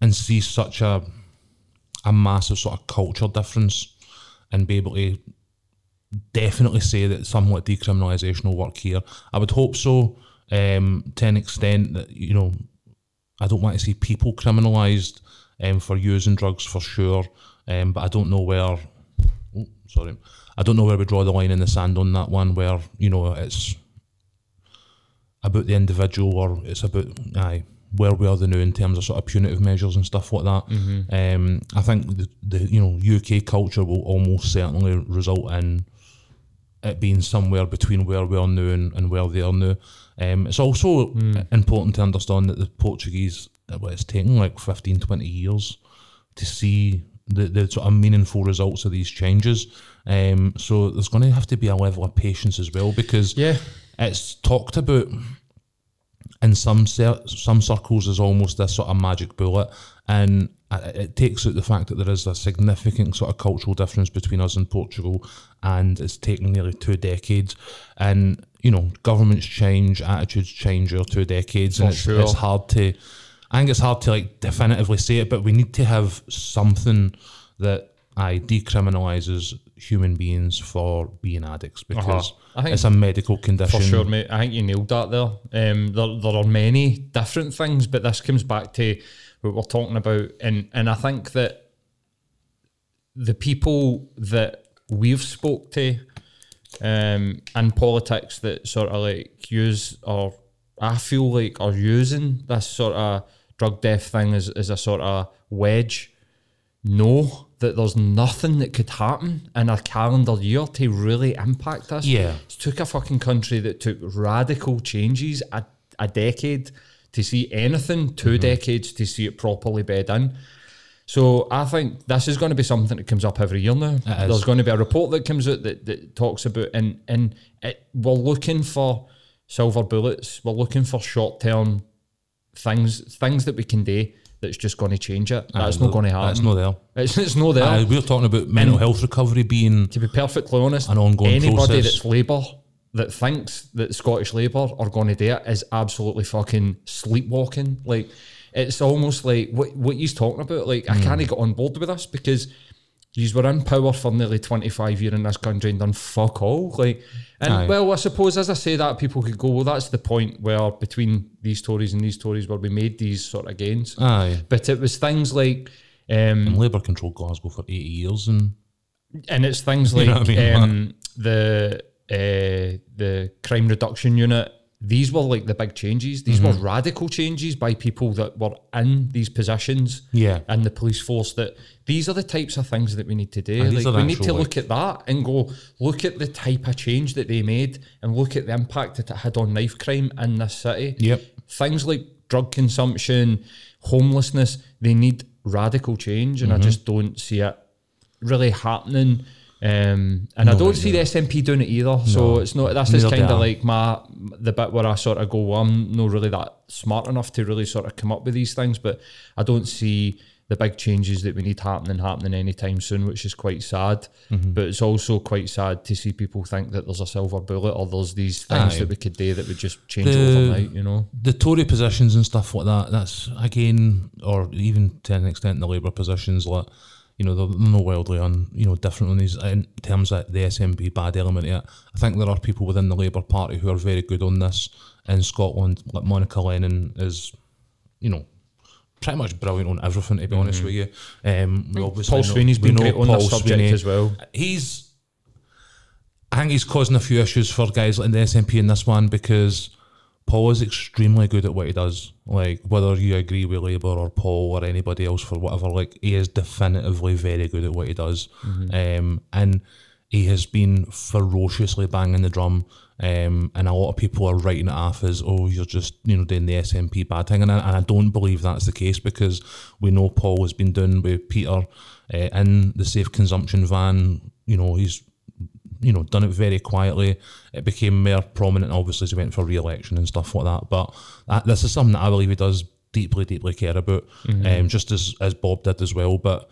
and see such a a massive sort of culture difference and be able to definitely say that somewhat decriminalisation will work here. I would hope so, um, to an extent that you know, I don't want to see people criminalised um, for using drugs for sure, um, but I don't know where. Oh, sorry, I don't know where we draw the line in the sand on that one. Where you know it's about the individual or it's about aye where we are the new in terms of sort of punitive measures and stuff like that. Um, I think the, the you know UK culture will almost certainly result in it being somewhere between where we are now and, and where they are now. Um, it's also important to understand that the Portuguese, well, it's taken like 15, 20 years to see the, the sort of meaningful results of these changes. Um, so there's going to have to be a level of patience as well because Yeah. it's talked about in some cir- some circles as almost this sort of magic bullet, and it it takes out the fact that there is a significant sort of cultural difference between us and Portugal, and it's taken nearly two decades. And you know, governments change, attitudes change over two decades, and it's, sure. it's hard to. I think it's hard to like definitively say it, but we need to have something that I decriminalizes human beings for being addicts because I think- it's a medical condition. For sure, mate. I think you nailed that there. Um, there. There are many different things, but this comes back to what we're talking about, and and I think that the people that we've spoke to um, in politics that sort of like use or I feel like are using this sort of drug death thing as, as a sort of wedge know that there's nothing that could happen in a calendar year to really impact us. Yeah. It took a fucking country that took radical changes a, a decade to see anything, 2 Mm-hmm. decades to see it properly bed in. So I think this is going to be something that comes up every year now. There's going to be a report that comes out that, that talks about and and it, we're looking for silver bullets. We're looking for short term things things that we can do that's just going to change it. That's not going to happen. That's not there. It's, it's not there. We're talking about mental health recovery being to be perfectly honest, An ongoing anybody process. that's Labour that thinks that Scottish Labour are going to do it is absolutely fucking sleepwalking. Like it's almost like what what he's talking about. Like Hmm. I can't get on board with this because you were in power for nearly twenty five years in this country and done fuck all. Like and Aye. well, I suppose as I say that people could go, well, that's the point where between these Tories and these Tories where we made these sort of gains. aye. But it was things like. Um, Labour controlled Glasgow for eighty years, and and it's things like know I mean? um, the uh, the crime reduction unit. These were like the big changes. These Mm-hmm. were radical changes by people that were in these positions Yeah. in the police force. That these are the types of things that we need to do. And Like we need to like- look at that and go look at the type of change that they made and look at the impact that it had on knife crime in this city. Yep. Things like drug consumption, homelessness, they need radical change, and I Mm-hmm. just don't see it really happening. Um, and I don't see the SNP doing it either. So it's not. That's just kind of like my the bit where I sort of go. Well, I'm not really that smart enough to really sort of come up with these things, but I don't see the big changes that we need happening happening anytime soon, which is quite sad. Mm-hmm. But it's also quite sad to see people think that there's a silver bullet or there's these things Aye. that we could do that would just change The- overnight. You know. the Tory positions and stuff like that. That's again, or even to an extent, the Labour positions. Like, you know, they're no wildly on you know different on these in terms of the SNP bad element. it. I think there are people within the Labour Party who are very good on this in Scotland. Like Monica Lennon is, you know. Pretty much brilliant on everything, to be honest with you. Um, we obviously Paul Sweeney's been great on Paul this subject Sweeney. as well. He's I think he's causing a few issues for guys in the SNP in this one because Paul is extremely good at what he does. Like whether you agree with Labour or Paul or anybody else for whatever, like he is definitively very good at what he does. Um, and he has been ferociously banging the drum. Um, and a lot of people are writing it off as, oh, you're just, you know, doing the SNP bad thing. And I, and I don't believe that's the case because we know Paul has been doing with Peter uh, in the safe consumption van. You know, he's you know, done it very quietly. It became more prominent, obviously, as he went for re-election and stuff like that. But that, this is something that I believe he does deeply, deeply care about, um, just as as Bob did as well. But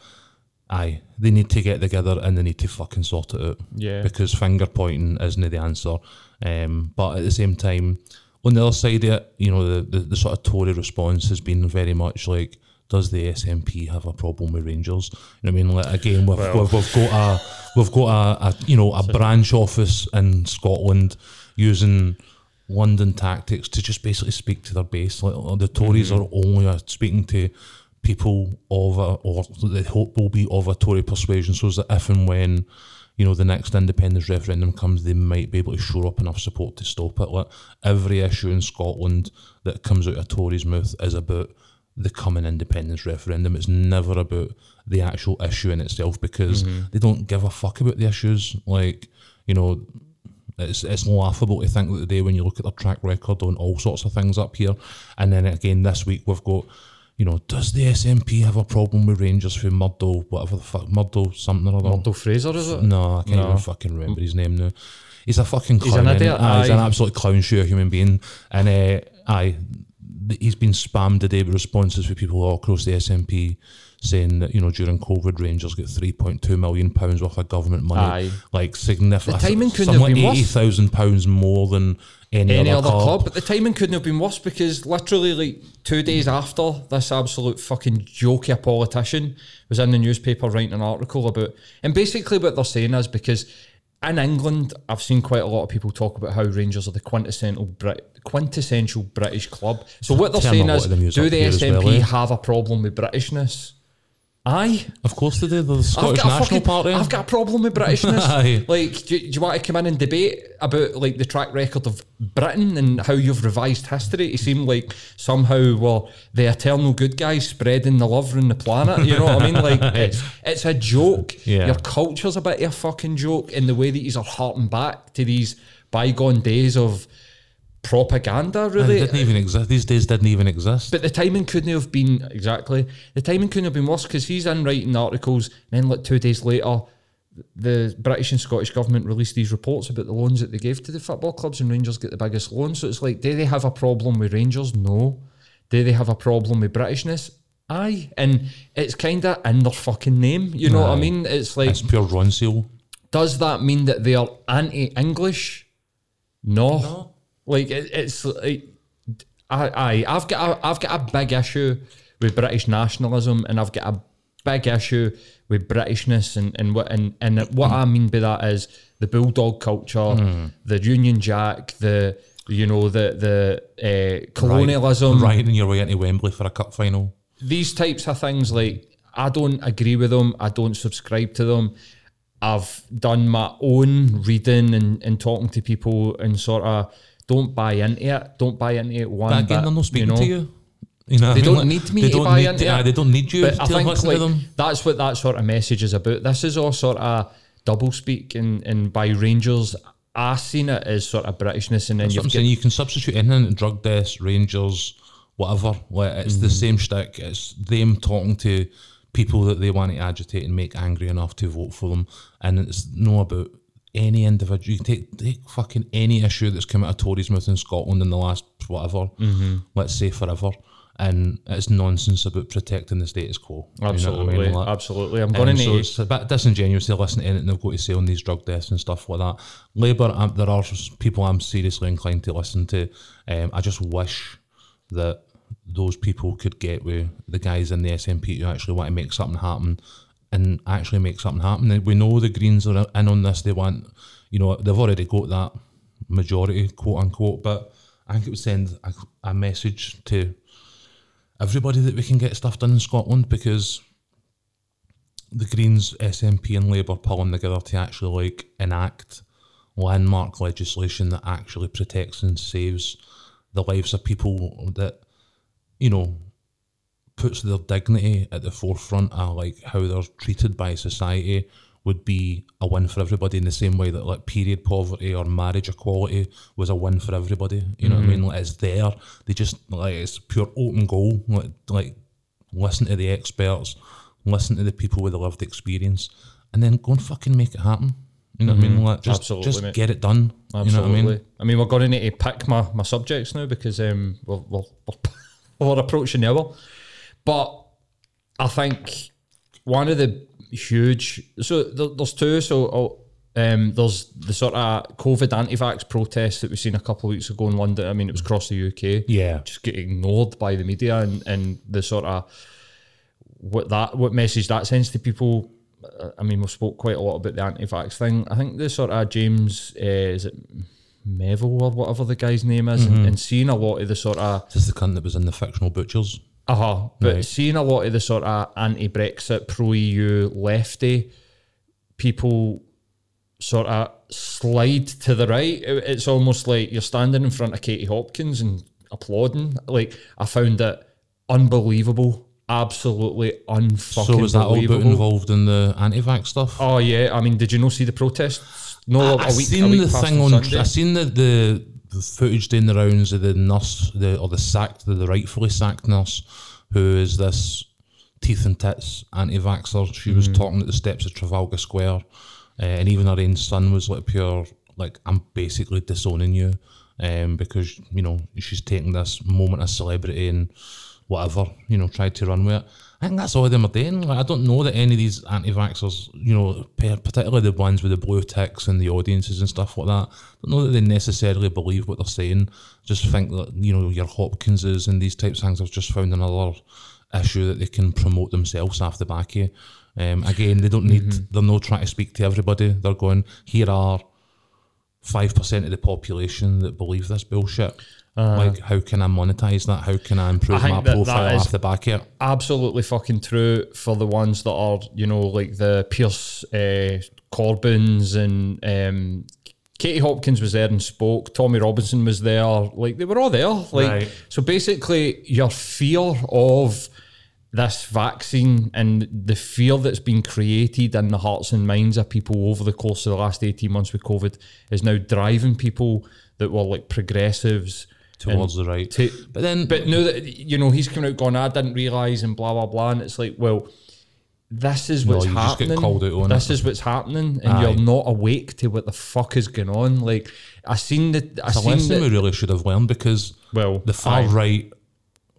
aye, they need to get together and they need to fucking sort it out. Yeah. because finger pointing isn't the answer. Um, but at the same time, on the other side of it, you know, the, the, the sort of Tory response has been very much like, does the SNP have a problem with Rangers? You know what I mean? Like, again, we've, we've, we've got a we've got a, a you know a branch office in Scotland using London tactics to just basically speak to their base. Like the Tories are only uh, speaking to people of a, or they hope will be of a Tory persuasion, so that if and when you know the next independence referendum comes, they might be able to shore up enough support to stop it. Like every issue in Scotland that comes out of Tories' mouth is about the coming independence referendum. It's never about the actual issue in itself because they don't give a fuck about the issues. Like you know, it's it's laughable to think that today when you look at their track record on all sorts of things up here, and then again this week we've got, you know, does the SNP have a problem with Rangers for Murdo, whatever the fuck, Murdo something or other? Murdo Fraser, is it? No, I can't No. even fucking remember his name now. He's a fucking He's an idiot, Aye, he's an absolute clown shoe human being. And uh, aye, he's been spammed today with responses from people all across the SNP saying that you know during COVID, Rangers get three point two million pounds worth of government money, Aye. like significant. The timing couldn't have been like worse. eighty thousand pounds more than any, any other, other club. club. But the timing couldn't have been worse because literally like two days after this absolute fucking jokey politician was in the newspaper writing an article about and basically what they're saying is because in England I've seen quite a lot of people talk about how Rangers are the quintessential Brit quintessential British club. So what they're saying is, do the SNP well, eh? have a problem with Britishness? Aye. Of course they do. The Scottish I've got, a National fucking, Party. I've got a problem with Britishness. Aye. like, do, you- do you want to come in and debate about like the track record of Britain and how you've revised history It seem like somehow we're the eternal good guys spreading the love around the planet? You know what I mean? Like, it's it's a joke. Yeah. Your culture's a bit of a fucking joke in the way that you are harking back to these bygone days of propaganda. And Really, it didn't even exist. These days didn't even exist. but the timing couldn't have been exactly. The timing couldn't have been worse because he's in writing articles, and then like two days later, the British and Scottish government released these reports about the loans that they gave to the football clubs, and Rangers get the biggest loans. So it's like, do they have a problem with Rangers? No. Do they have a problem with Britishness? Aye. And it's kind of in their fucking name. You know what I mean? It's like, it's pure Ronseal. does that mean that they are anti-English? No. Like it, it's like, I, I, I've got a, I've got a big issue with British nationalism, and I've got a big issue with Britishness, and and what and and what I mean by that is the bulldog culture, the Union Jack, the you know the the uh, colonialism, Riding your way into Wembley for a cup final. these types of things like I don't agree with them. I don't subscribe to them. I've done my own reading and, and talking to people and sort of don't buy into it. Don't buy into it one But again, bit, they're not speaking you know? to you. You know, They I mean? don't Like, need me they to don't buy need into it. They don't need you But to I think listen like, to them. that's what that sort of message is about. This is all sort of double speak and, and by Rangers. I seen it as sort of Britishness and then I'm you've. You can substitute anything, drug deaths, Rangers, whatever. Like it's Mm-hmm. the same shtick. It's them talking to people that they want to agitate and make angry enough to vote for them, and it's no about any individual. You can take take fucking any issue that's come out of Tories' mouth in Scotland in the last whatever, Mm-hmm. let's say forever, and it's nonsense about protecting the status quo. You know I absolutely, mean? Like, absolutely. I'm going to so it's a bit disingenuous to listen to anything they've got to say on these drug deaths and stuff like that. Labour, um, there are people I'm seriously inclined to listen to. Um, I just wish that those people could get with the guys in the SNP who actually want to make something happen and actually make something happen. We know the Greens are in on this. They want, you know, they've already got that majority, quote unquote. But I think it would send a, a message to everybody that we can get stuff done in Scotland because the Greens, SNP, and Labour pulling together to actually like enact landmark legislation that actually protects and saves the lives of people that you know puts their dignity at the forefront of like how they're treated by society would be a win for everybody in the same way that like period poverty or marriage equality was a win for everybody. You know what I mean? Like it's there. They just like it's pure open goal. Like like listen to the experts, listen to the people with the lived experience, and then go and fucking make it happen. You know what I mean? Like just Absolutely, just mate. get it done. Absolutely. You know what I mean? I mean, we're going to need to pick my, my subjects now because um, we're, we're, we're, we're approaching the hour. But I think one of the huge so there, there's two. So oh, um, there's the sort of COVID anti-vax protests that we've seen a couple of weeks ago in London. I mean, it was across the UK. Yeah. just get ignored by the media and, and the sort of what that what message that sends to people. uh, I mean, we've spoke quite a lot about the anti-vax thing. I think the sort of James uh, is it Melville or whatever the guy's name is, and, and seeing a lot of the sort of This is the cunt that was in the fictional butchers. Uh huh, but Right. seeing a lot of the sort of anti-Brexit, pro-EU, lefty people sort of slide to the right. It's almost like you're standing in front of Katie Hopkins and applauding. Like I found it unbelievable, absolutely unfucking So was that all about involved in the anti-vax stuff? Oh yeah, I mean, did you not see the protests? No, I a week. seen a week the thing on on. Sunday. I seen the, the the footage doing the rounds of the nurse, the or the sacked, the, the rightfully sacked nurse, who is this teeth and tits anti-vaxxer. She was Mm-hmm. talking at the steps of Trafalgar Square, uh, and even her own son was like pure, like I'm basically disowning you, um, because you know she's taking this moment of celebrity and whatever, you know, tried to run with it. I think that's all them are doing. Like, I don't know that any of these anti-vaxxers, you know, particularly the ones with the blue ticks and the audiences and stuff like that, don't know that they necessarily believe what they're saying. Just think that you know your Hopkinses and these types of things have just found another issue that they can promote themselves off the back of. Um, again, they don't need. They're not trying to speak to everybody. They're going here are five percent of the population that believe this bullshit. like, how can I monetize that? How can I improve I my that that profile is- off the back of it? absolutely fucking true for the ones that are, you know, like the Piers uh, Corbyns and um, Katie Hopkins was there and spoke. Tommy Robinson was there. Like they were all there. Like Right. so, basically, your fear of this vaccine and the fear that's been created in the hearts and minds of people over the course of the last 18 months with COVID is now driving people that were like progressives Towards the right. to, But then, but now that you know he's coming out going, I didn't realise and blah blah blah, and it's like, well, this is No, what's get happening. called out on this it. is what's happening, and Aye. you're not awake to what the fuck is going on. Like I seen the, I it's seen lesson we really should have learned because well, the far aye. right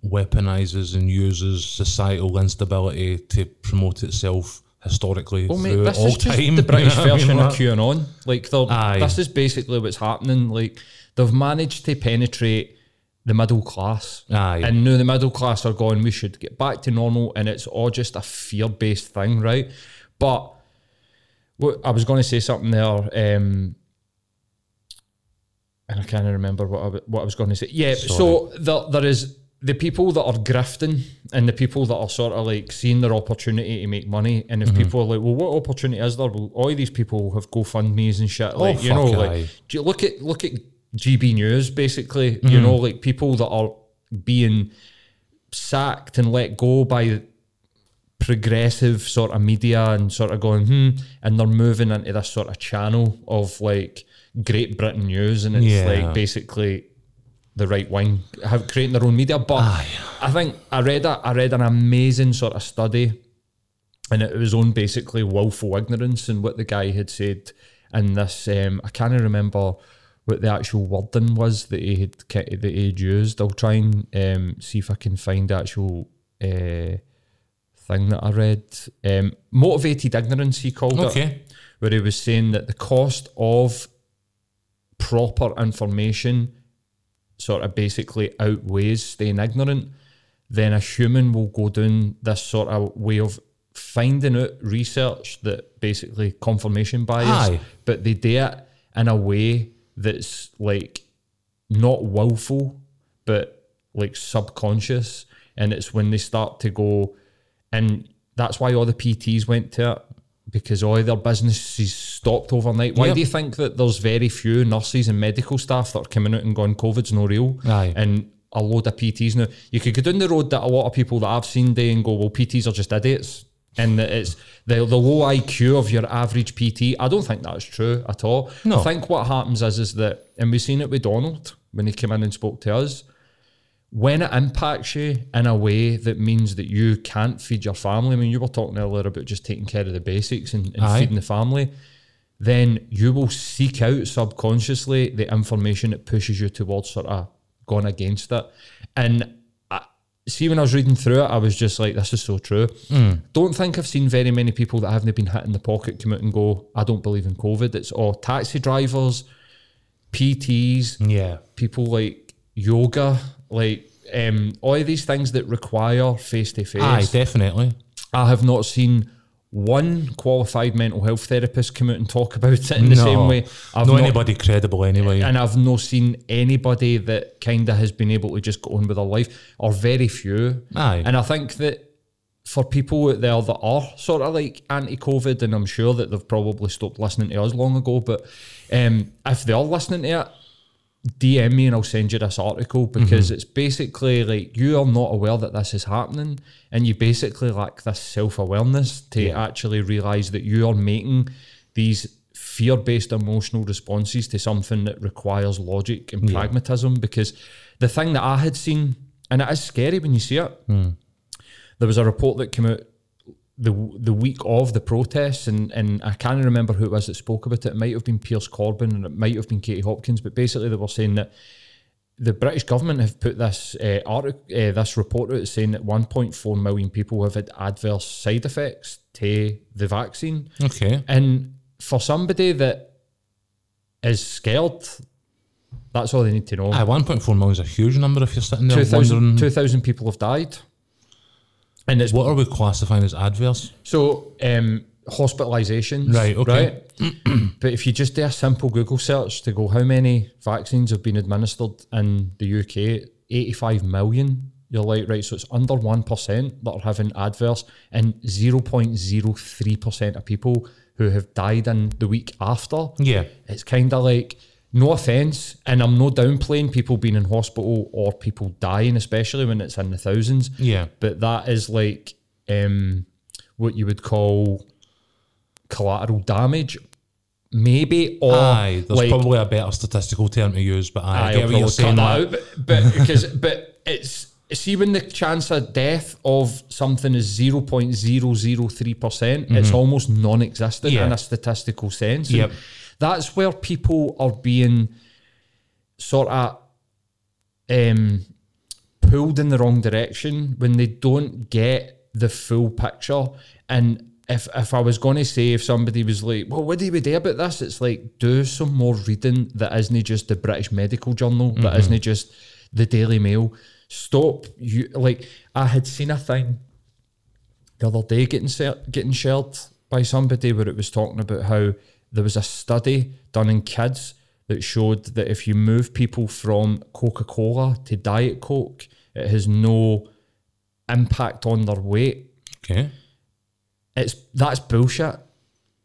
weaponizes and uses societal instability to promote itself historically Well, mate, this all is just time. the British You know what I mean? of Like- QAnon. Like, Aye. this is basically what's happening. Like, they've managed to penetrate the middle class. Aye. And now the middle class are going, we should get back to normal, and it's all just a fear based thing, right? But what I was going to say something there, um, and I can't remember what I, what I was going to say. Yeah, so there, there is the people that are grifting and the people that are sort of like seeing their opportunity to make money. And if Mm-hmm. people are like, well, what opportunity is there? Well, all these people have GoFundMe's and shit. Like, you Oh, fuck know, aye. like, do you look at look at GB News basically. Mm-hmm. You know, like people that are being sacked and let go by progressive sort of media and sort of going hmm and they're moving into this sort of channel of like Great Britain news and it's Yeah. like basically the right wing have creating their own media. But I think I read a, I read an amazing sort of study and it was on basically willful ignorance and what the guy had said in this um, I can't remember what the actual wording was that he had that he had used. I'll try and um, see if I can find the actual uh, thing that I read. Um, motivated ignorance he called it where he was saying that the cost of proper information sort of basically outweighs staying ignorant, then a human will go down this sort of way of finding out research that basically confirmation bias, Aye. but they do it in a way that's like not willful, but like subconscious. And it's when they start to go, and that's why all the PTs went to it because all their businesses stopped overnight. Why Yep. do you think that there's very few nurses and medical staff that are coming out and going, COVID's no real? Aye. And a load of PTs now. You could go down the road that a lot of people that I've seen day and go, well, PTs are just idiots. And that it's the, the low IQ of your average PT. I don't think that's true at all. No. I think what happens is is that, and we've seen it with Donald when he came in and spoke to us, when it impacts you in a way that means that you can't feed your family, I mean, you were talking earlier about just taking care of the basics and, and feeding the family, then you will seek out subconsciously the information that pushes you towards sort of going against it. And I, see, when I was reading through it, I was just like, this is so true. Hmm. Don't think I've seen very many people that haven't been hit in the pocket come out and go, I don't believe in COVID. It's all taxi drivers, PTs, Yeah. people like yoga, like um, all of these things that require face to face. Aye, definitely. I have not seen one qualified mental health therapist come out and talk about it in the no. same way. I've no not- anybody credible anyway. and I've not seen anybody that kind of has been able to just go on with their life, or very few. Aye. And I think that for people out there that are sort of like anti-COVID, and I'm sure that they've probably stopped listening to us long ago, but um, if they are listening to it, DM me and I'll send you this article because mm-hmm. it's basically like you are not aware that this is happening, and you basically lack this self-awareness to actually realize that you are making these fear-based emotional responses to something that requires logic and pragmatism. Because the thing that I had seen, and it is scary when you see it, hmm. there was a report that came out the the week of the protests, and, and I can't remember who it was that spoke about it. It might have been Piers Corbyn and it might have been Katie Hopkins, but basically they were saying that the British government have put this uh, artic- uh, this report out saying that 1.4 million people have had adverse side effects to the vaccine, Okay. and for somebody that is scared, that's all they need to know. Aye, 1.4 million is a huge number if you're sitting there 2,000 wondering 2,000 people have died, and it's what are we classifying as adverse? So, um, hospitalizations. Right, okay. Right? but if you just do a simple Google search to go, how many vaccines have been administered in the UK? 85 million. You're like, right, so it's under 1% that are having adverse, and 0.03% of people who have died in the week after. Yeah. It's kind of like, no offense, and I'm no downplaying people being in hospital or people dying, especially when it's in the thousands Yeah. but that is like um, what you would call collateral damage, maybe, or Aye, there's like, probably a better statistical term to use, but aye, I get what you're saying. cut that. that out, but, but because but it's see when the chance of death of something is zero point zero zero three percent, it's almost non-existent Mm-hmm. Yeah. in a statistical sense. And Yep. That's where people are being sort of um, pulled in the wrong direction when they don't get the full picture. And if if I was going to say if somebody was like, "Well, what do we do about this?" It's like do some more reading that isn't just the British Medical Journal, that isn't just the Daily Mail. Stop you like I had seen a thing the other day getting ser- getting shared by somebody where it was talking about how there was a study done in kids that showed that if you move people from Coca Cola to Diet Coke, it has no impact on their weight. Okay. It's that's bullshit.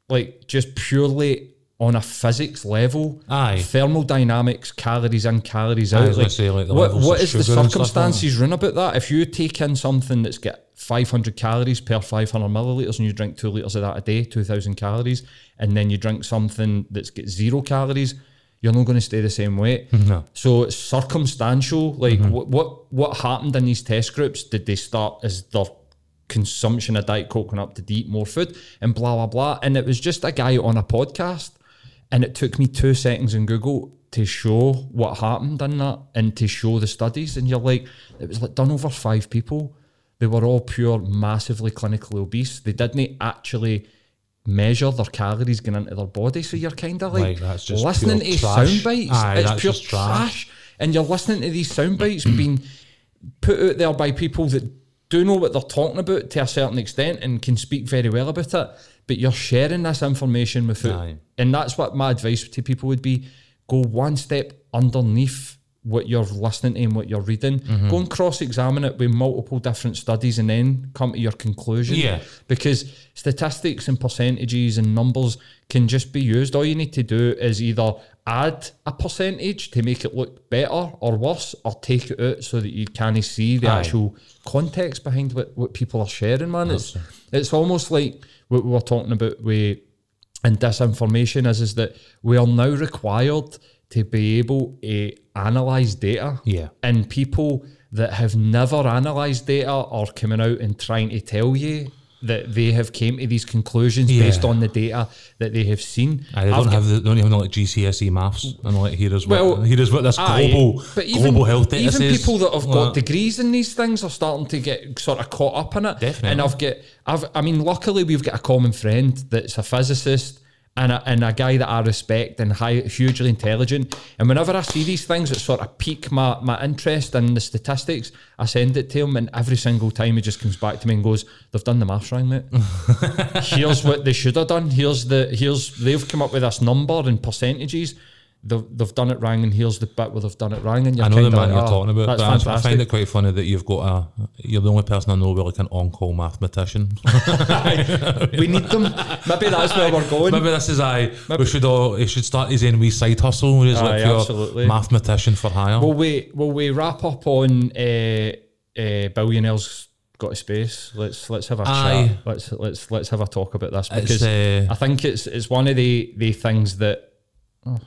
Like just purely on a physics level, Aye. thermodynamics, calories in, calories out. gonna say, like, the what, what is the sugar and stuff like that. circumstances run about that? If you take in something that's got 500 calories per 500 milliliters and you drink two liters of that a day, 2,000 calories, and then you drink something that's got zero calories, you're not going to stay the same weight. No. So it's circumstantial. Like Mm-hmm. what, what what happened in these test groups? Did they start as their consumption of diet coke went up to eat more food and blah blah blah? And it was just a guy on a podcast, and it took me two seconds in Google to show what happened in that and to show the studies. And you're like, it was like done over five people. They were all pure, massively clinically obese. They didn't actually measure their calories going into their body. So you're kind of like just listening to trash. sound bites. Aye, it's pure trash. trash. And you're listening to these sound bites being put out there by people that do know what they're talking about to a certain extent and can speak very well about it. But you're sharing this information with it. And that's what my advice to people would be go one step underneath what you're listening to and what you're reading. Mm-hmm. Go and cross examine it with multiple different studies and then come to your conclusion. Yeah. Because statistics and percentages and numbers can just be used. All you need to do is either add a percentage to make it look better or worse, or take it out so that you can't see the Aye. actual context behind what, what people are sharing, man. It's it's almost like what we were talking about with and disinformation is is that we are now required to be able to analyze data. Yeah. And people that have never analysed data are coming out and trying to tell you that they have came to these conclusions Yeah. based on the data that they have seen. They I've don't got- have the, don't even know like GCSE maths and like here is what Well, here is what this Aye, global but even, global health data even says. people that have got degrees in these things are starting to get sort of caught up in it. Definitely. And I've got, I've, I mean, luckily we've got a common friend that's a physicist and a, and a guy that I respect and high, hugely intelligent. And whenever I see these things that sort of pique my, my interest in the statistics, I send it to him, and every single time he just comes back to me and goes, "They've done the maths wrong, mate. here's what they should have done. Here's the here's they've come up with this number and percentages." They've, they've done it wrong, and here's the bit where they've done it wrong. And you're I know the man like, you're "Oh, talking about, but I- I find it quite funny that you've got a you're the only person I know with like an on-call mathematician. we need them. Maybe that's where we're going. Maybe this is I. We should all. He should start his own wee side hustle. He's like Aye, your absolutely. mathematician for hire. Will we will we wrap up on uh, uh, billionaires got to space? Let's let's have a Aye. chat. Let's let's let's have a talk about this because uh, I think it's it's one of the the things that oh,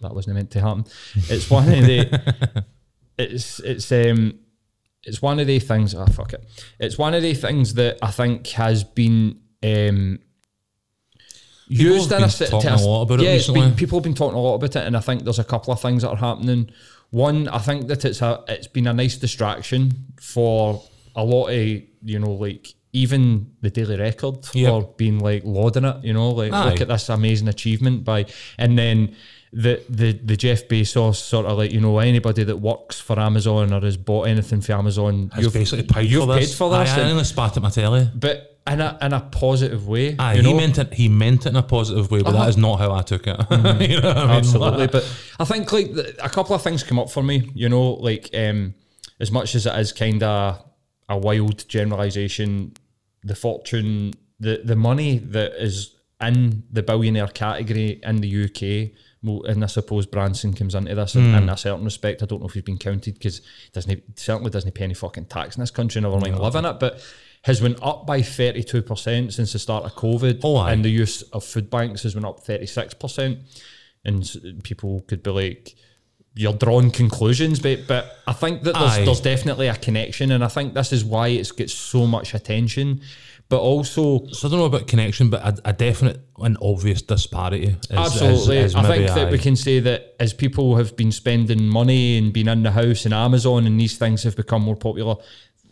that wasn't meant to happen. It's one of the it's it's um it's one of the things. Ah, fuck it. It's one of the things that I think has been um used in a, talking to a lot about it yeah, it's recently. been, people have been talking a lot about it, and I think there's a couple of things that are happening. One, I think that it's a it's been a nice distraction for a lot of you know like even the Daily Record Yep. for being like lauding it. You know, like Aye. look at this amazing achievement by, and then. The, the the Jeff Bezos sort of like you know anybody that works for Amazon or has bought anything for Amazon Has you've, basically paid you've for this. paid for this I and- spat at my telly. but in a in a positive way Aye, he know? meant it. He meant it in a positive way, but that is not how I took it. you know what I mean? absolutely. But I think like a couple of things come up for me. You know, like um, as much as it is kind of a wild generalization, the fortune, the the money that is in the billionaire category in the UK. Well, and I suppose Branson comes into this in, in hmm. a certain respect. I don't know if he's been counted because doesn't certainly doesn't pay any fucking tax in this country. Never mind live in it, but has went up by thirty two percent since the start of COVID. Oh, and the use of food banks has went up thirty six percent and people could be like you're drawing conclusions but but I think that there's, Aye. there's definitely a connection and I think this is why it's gets so much attention but also So I don't know about connection, but a, a definite and obvious disparity. Is, absolutely is, is I think that we can say that as people have been spending money and been in the house and Amazon and these things have become more popular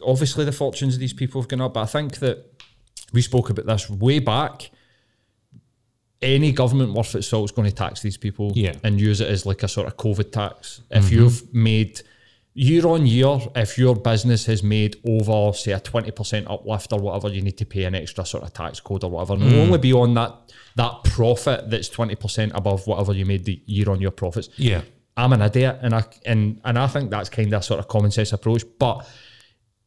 obviously the fortunes of these people have gone up but I think that we spoke about this way back any government worth its salt is going to tax these people Yeah. and use it as like a sort of COVID tax. If mm-hmm. you've made year on year, if your business has made over, say, a 20% uplift or whatever, you need to pay an extra sort of tax code or whatever. And it'll only be on that that profit that's 20% above whatever you made the year on year profits. Yeah. I'm an idiot, and I and and I think that's kind of a sort of common sense approach. But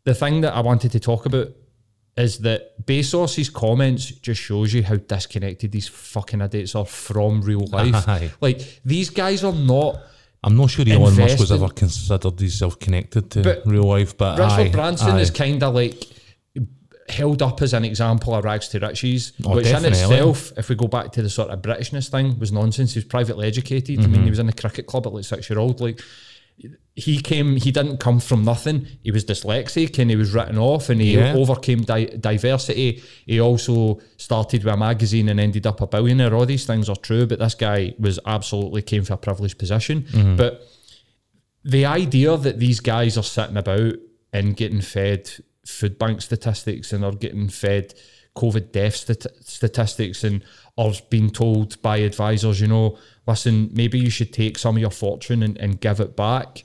the thing that I wanted to talk about is that Bezos's comments just shows you how disconnected these fucking idiots are from real life. Aye. Like these guys are not. I'm not sure Elon Musk was ever considered himself connected to But real life, but Richard aye, Branson aye. is kind of like held up as an example of rags to riches, Oh, which in itself, if we go back to the sort of Britishness thing, was nonsense. He was privately educated. I Mm-hmm. mean, he was in the cricket club at like six year old. Like he came, he didn't come from nothing. He was dyslexic and he was written off, and he Yeah. overcame di- diversity. He also started with a magazine and ended up a billionaire. All these things are true, but this guy was absolutely came from a privileged position. Mm-hmm. But the idea that these guys are sitting about and getting fed food bank statistics and are getting fed COVID death stat- statistics and are being told by advisors, you know, listen, maybe you should take some of your fortune and, and give it back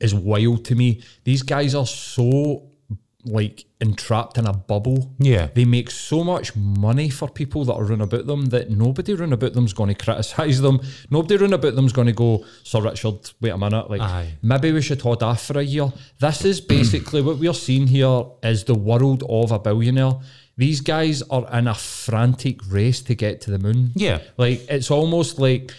is wild to me. These guys are so like entrapped in a bubble. Yeah. They make so much money for people that are run about them that nobody run about them's going to criticise them. Nobody run about them's going to go, Sir Richard, wait a minute, like Aye. maybe we should hold off for a year. This is basically what we're seeing here is the world of a billionaire. These guys are in a frantic race to get to the moon. Yeah. Like it's almost like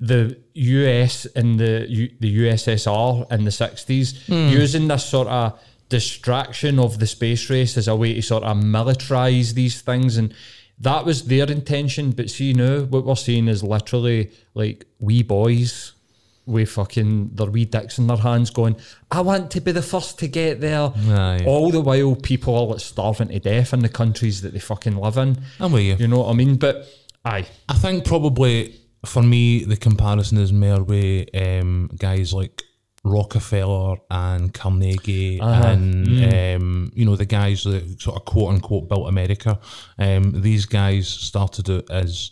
the US and the U, the USSR in the sixties hmm. using this sort of distraction of the space race as a way to sort of militarize these things and that was their intention but see now what we're seeing is literally like wee boys with fucking their wee dicks in their hands going I want to be the first to get there Aye. all the while people are like starving to death in the countries that they fucking live in I'm with you. you know what I mean but aye I think probably for me the comparison is more with um, guys like Rockefeller and Carnegie Uh-huh. and Mm. um, you know the guys that sort of quote unquote built America. Um, these guys started it as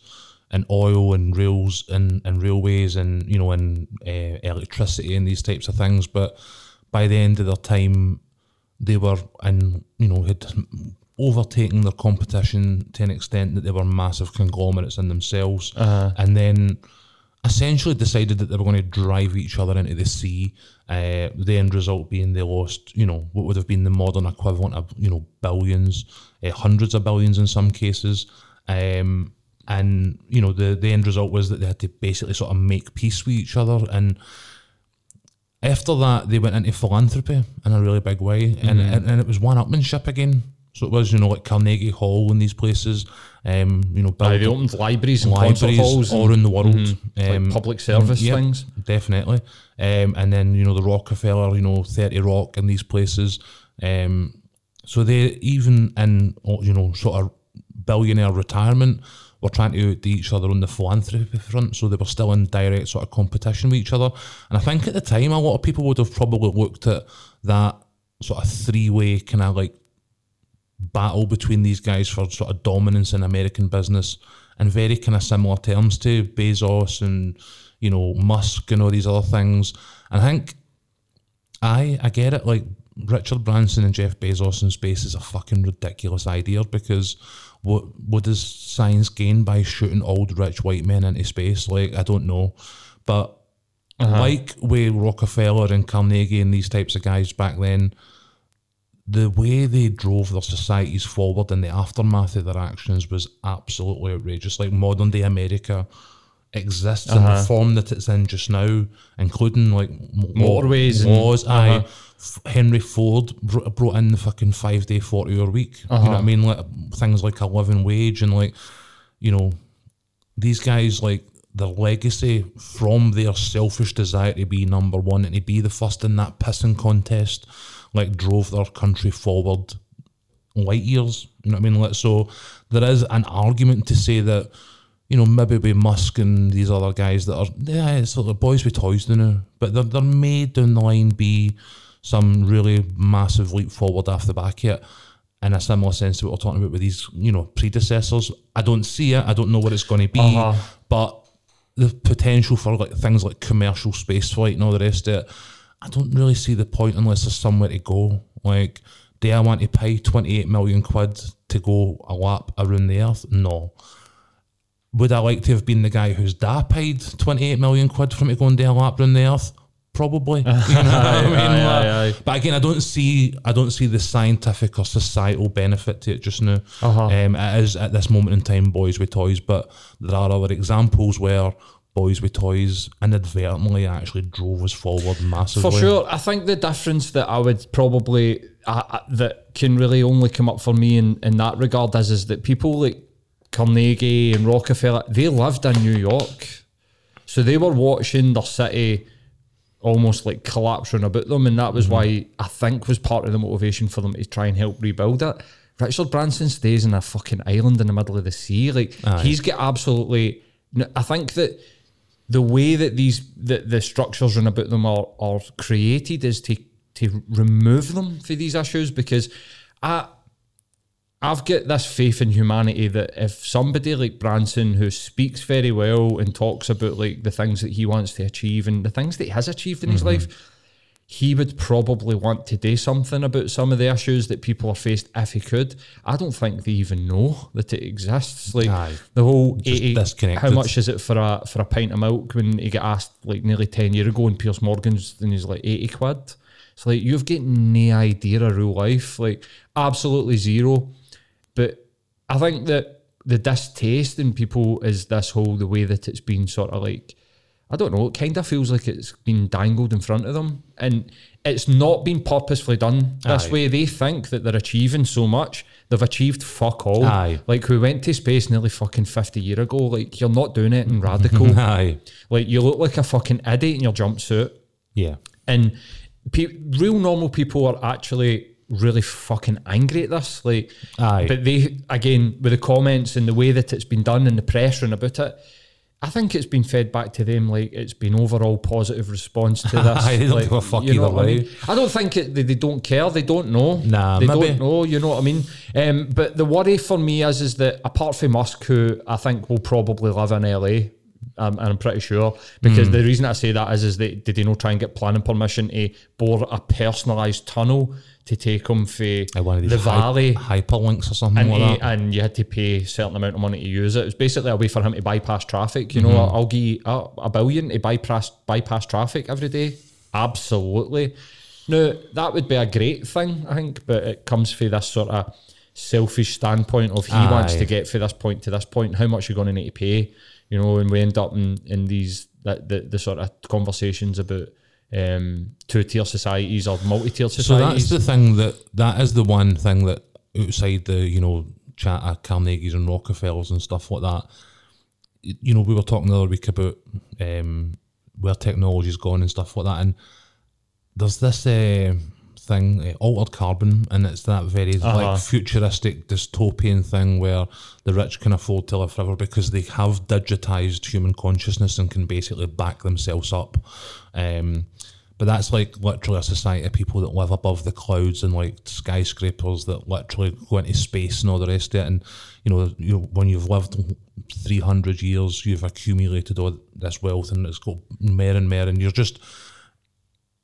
in oil and rails and, and railways and you know and uh, electricity and these types of things. But by the end of their time, they were and you know had overtaken their competition to an extent that they were massive conglomerates in themselves, and then essentially decided that they were going to drive each other into the sea. Uh, the end result being they lost, you know, what would have been the modern equivalent of you know billions, uh, hundreds of billions in some cases. Um, and you know the the end result was that they had to basically sort of make peace with each other and after that, they went into philanthropy in a really big way, and, and and it was one upmanship again. So it was, you know, like Carnegie Hall and these places, um, you know, Aye, they opened libraries and libraries halls all around the world, like um, public service yep, things. definitely. Um, and then you know the Rockefeller, you know, Thirty Rock and these places. Um, so they even in you know sort of billionaire retirement were trying to outdo each other on the philanthropy front, so they were still in direct sort of competition with each other. And I think at the time, a lot of people would have probably looked at that sort of three way kind of like battle between these guys for sort of dominance in American business in very kind of similar terms to Bezos and you know Musk and all these other things. And I think I I get it. Like Richard Branson and Jeff Bezos in space is a fucking ridiculous idea because what what does science gain by shooting old rich white men into space? Like I don't know, but uh-huh. like with Rockefeller and Carnegie and these types of guys back then, the way they drove their societies forward in the aftermath of their actions was absolutely outrageous. Like modern day America exists in the uh-huh. form that it's in just now, including like Motorways and- laws. Aye, F- Henry Ford br- brought in the fucking five day, forty hour week. You know what uh-huh. I mean? Like things like a living wage and like you know these guys like their legacy from their selfish desire to be number one and to be the first in that pissing contest, like drove their country forward light years. You know what I mean? Like so, there is an argument to say that you know maybe with Musk and these other guys that are yeah, it's sort of boys with toys now, but there there may down the line be some really massive leap forward off the back of it. In a similar sense to what we're talking about with these, you know, predecessors. I don't see it. I don't know what it's going to be, Uh-huh. but the potential for like things like commercial space flight and all the rest of it, I don't really see the point unless there's somewhere to go. Like, do I want to pay 28 million quid to go a lap around the earth? No. Would I like to have been the guy whose dad paid 28 million quid for me to go and do a lap around the earth? Probably. You know what I mean? aye, Like, aye, aye. But again, I don't see I don't see the scientific or societal benefit to it just now. Uh-huh. Um, it is at this moment in time boys with toys, but there are other examples where boys with toys inadvertently actually drove us forward massively. For sure, I think the difference that I would probably uh, uh, that can really only come up for me in, in that regard is is that people like Carnegie and Rockefeller they lived in New York, so they were watching their city almost like collapse round about them, and that was mm-hmm. why I think was part of the motivation for them to try and help rebuild it. Richard Branson stays in a fucking island in the middle of the sea. Like he's got absolutely. I think that the way that these the, the structures and about them are are created is to to remove them for these issues because I I've got this faith in humanity that if somebody like Branson who speaks very well and talks about like the things that he wants to achieve and the things that he has achieved in his mm-hmm. life, he would probably want to do something about some of the issues that people are faced if he could. I don't think they even know that it exists. Like Aye. the whole Just 80, how much is it for a for a pint of milk when he got asked like nearly ten year ago in Piers Morgan's and he's like eighty quid. It's like you've got no idea of real life, like absolutely zero. I think that the distaste in people is this whole the way that it's been sort of like I don't know, it kind of feels like it's been dangled in front of them. And it's not been purposefully done this Aye. way. They think that they're achieving so much. They've achieved fuck all. Aye. Like we went to space nearly fucking 50 year ago. Like you're not doing it in radical. Aye. like you look like a fucking idiot in your jumpsuit. Yeah. And pe- real normal people are actually really fucking angry at this. Like, Aye. but they again with the comments and the way that it's been done and the pressure and about it. I think it's been fed back to them like it's been overall positive response to this. Aye, they don't like, give a fuck you know either what I mean? I don't think it, they, they don't care. They don't know. Nah, they maybe. don't know. You know what I mean? Um, but the worry for me is is that apart from Musk, who I think will probably live in LA, um, and I'm pretty sure because Hmm. the reason I say that is is that did they not try and get planning permission to bore a personalised tunnel to take them for Uh, the hy- valley hyperlinks or something and, like he, that. and you had to pay a certain amount of money to use it. It was basically a way for him to bypass traffic. You know, Mm-hmm. I'll give you a, a billion to bypass bypass traffic every day. Absolutely. Now that would be a great thing, I think, but it comes from this sort of selfish standpoint of he wants to get from this point to this point. How much you're going to need to pay? You know, and we end up in in these that the, the sort of conversations about um, two tier societies or multi tier societies. So that's the thing that that is the one thing that outside the you know chat at Carnegie's and Rockefellers and stuff like that. You know, we were talking the other week about um, where technology's gone and stuff like that, and there's this uh, thing, uh, Altered Carbon, and it's that very Uh-huh. like futuristic dystopian thing where the rich can afford to live forever because they have digitized human consciousness and can basically back themselves up. Um, but that's like literally a society of people that live above the clouds and like skyscrapers that literally go into space and all the rest of it. And you know, you when you've lived three hundred years, you've accumulated all this wealth, and it's got more and more, and you're just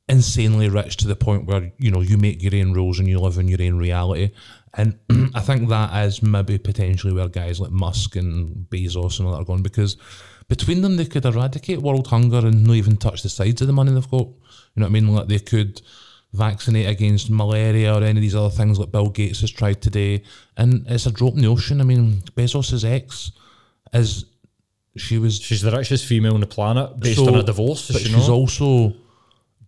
insanely rich to the point where you know you make your own rules and you live in your own reality. And I think that is maybe potentially where guys like Musk and Bezos and all that are going because between them they could eradicate world hunger and not even touch the sides of the money they've got. You know what I mean? Like they could vaccinate against malaria or any of these other things like Bill Gates has tried today. And it's a drop in the ocean. I mean, Bezos's ex is she was She's the richest female on the planet based So- on a divorce. but you she's also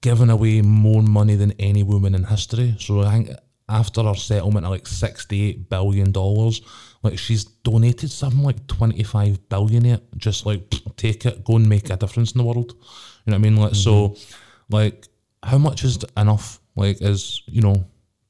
given away more money than any woman in history. So I think after her settlement of like sixty-eight billion dollars, like she's donated something like twenty-five billion it. Just like take it, go and make a difference in the world. You know what I mean? Like so, like how much is enough? Like is you know.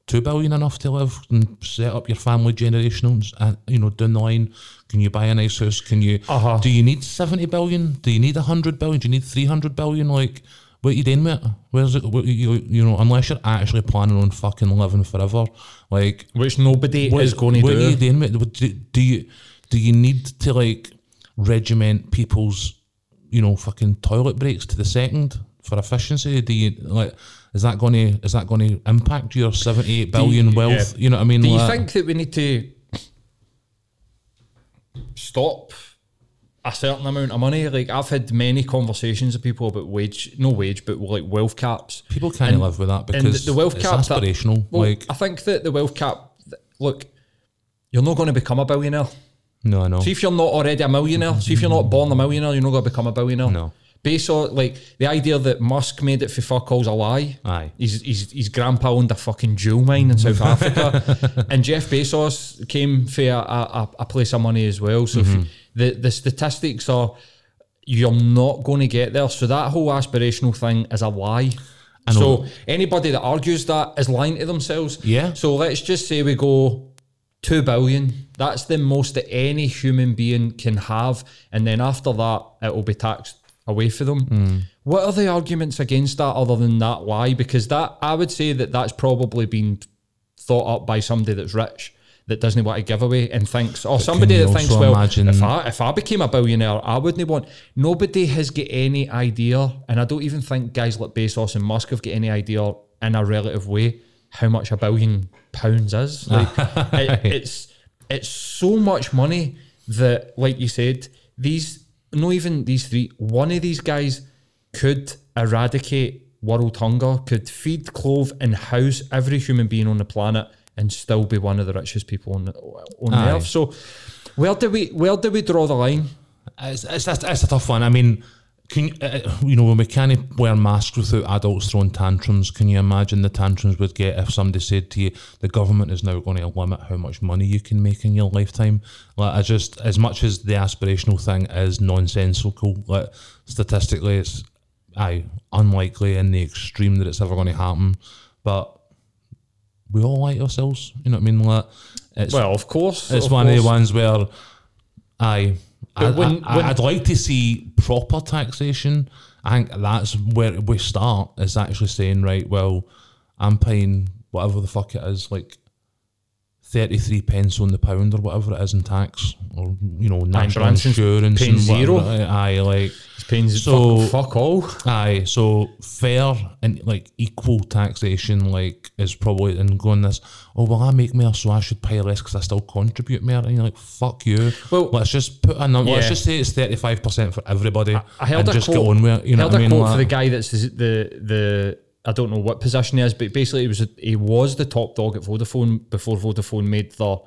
Two billion enough to live and set up your family generational, and you know down the line. Can you buy a nice house? Can you? Uh-huh. Do you need seventy billion? Do you need hundred billion? Do you need three hundred billion? Like, what you doing with it? Where's it? What, you, you know, unless you're actually planning on fucking living forever, like, Which nobody what is going to do. what are you doing it? Do, do you do you need to like regiment people's, you know, fucking toilet breaks to the second for efficiency? Do you like? Is that going to is that going to impact your seventy eight billion wealth? yeah. You know what I mean? Do you think that we need to stop a certain amount of money? Like I've had many conversations with people about wage, no wage, but like wealth caps. people can't live with that because the wealth it's cap that- aspirational. Well, like, I think that the wealth cap. Look, you're not going to become a billionaire. no, I know. See if you're not already a millionaire. See if you're not born a millionaire, you're not going to become a billionaire. No. Based on like the idea that Musk made it for fuck all's a lie. Aye. His, his, his grandpa owned a fucking jewel mine in South Africa. And Jeff Bezos came for a, a, a place of money as well. So if you- the, the statistics are you're not going to get there. So that whole aspirational thing is a lie. know. So anybody that argues that is lying to themselves. Yeah. So let's just say we go two billion. That's the most that any human being can have, and then after that, it will be taxed away for them. Hmm. What are the arguments against that other than that why? Because that I would say that that's probably been thought up by somebody that's rich that doesn't want to give away and thinks, or somebody that thinks, well, if I if I became a billionaire, I wouldn't want. Nobody has got any idea, and I don't even think guys like Bezos and Musk have got any idea in a relative way how much a billion pounds is. Like it, it's it's so much money that, like you said, these not even these three, one of these guys could eradicate world hunger, could feed, clothe, and house every human being on the planet, and still be one of the richest people on the, on Aye. earth. So, where do we where do we draw the line? It's, it's, it's a tough one. I mean, can you, uh, you know when we can't wear masks without adults throwing tantrums? Can you imagine the tantrums would get if somebody said to you, "The government is now going to limit how much money you can make in your lifetime"? Like, I just as much as the aspirational thing is nonsensical, like statistically, it's aye unlikely in the extreme that it's ever going to happen, but. We all like ourselves, you know what I mean? Like, it's Well, of course, it's of one of the ones where I, I, when- I, when- I'd like to see proper taxation. I think that's where we start. Is actually saying right, well, I'm paying whatever the fuck it is, like thirty three pence on the pound or whatever it is in tax, or you know national insurance paying and zero. whatever. Aye, like It's pains So- fuck, fuck all. Aye, so fair and like equal taxation, like is probably and going this. Oh well, I make more, so I should pay less because I still contribute more. And you're like, fuck you. Well- let's just put a number. Let's just say it's thirty five percent for everybody. I held and a just quote. get on with it. You know heard what I mean? quote for the guy that's the the I don't know what position he is, but basically he was he was the top dog at Vodafone before Vodafone made their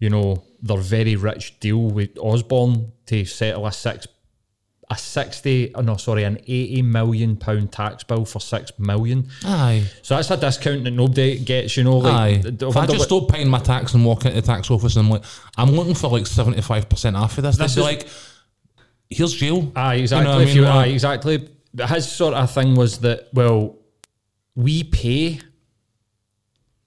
you know their very rich deal with Osborne to settle a six a sixty oh no sorry an eighty million pound tax bill for six million. aye, So that's a discount that nobody gets. You know, like aye. If I just stop paying my tax and walk into the tax office and I'm like, I'm looking for like seventy five percent off of this. This is- like, here's jail. Aye, You exactly. know what I mean? you, aye, exactly. His sort of thing was that well, we pay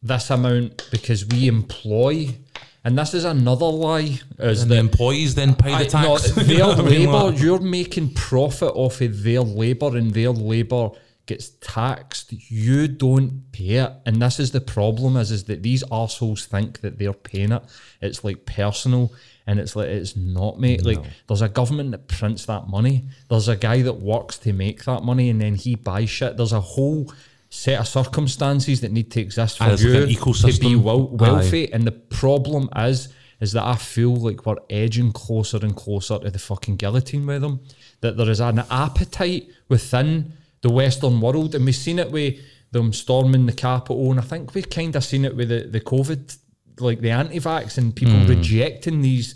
this amount because we employ, and this is another lie, is And the employees then pay the tax. no, their know what I mean? labour, you're making profit off of their labour, and their labour gets taxed. You don't pay it, and this is the problem: is is that these assholes think that they're paying it. It's like personal, and it's like it's not, mate. Like there's a government that prints that money. There's a guy that works to make that money, and then he buys shit. There's a whole set of circumstances that need to exist for you like to be wel- Aye. wealthy. And the problem is, is that I feel like we're edging closer and closer to the fucking guillotine with them. That there is an appetite within the Western world, and we've seen it with them storming the Capitol, and I think we've kind of seen it with the, the COVID, like the anti-vax and people rejecting these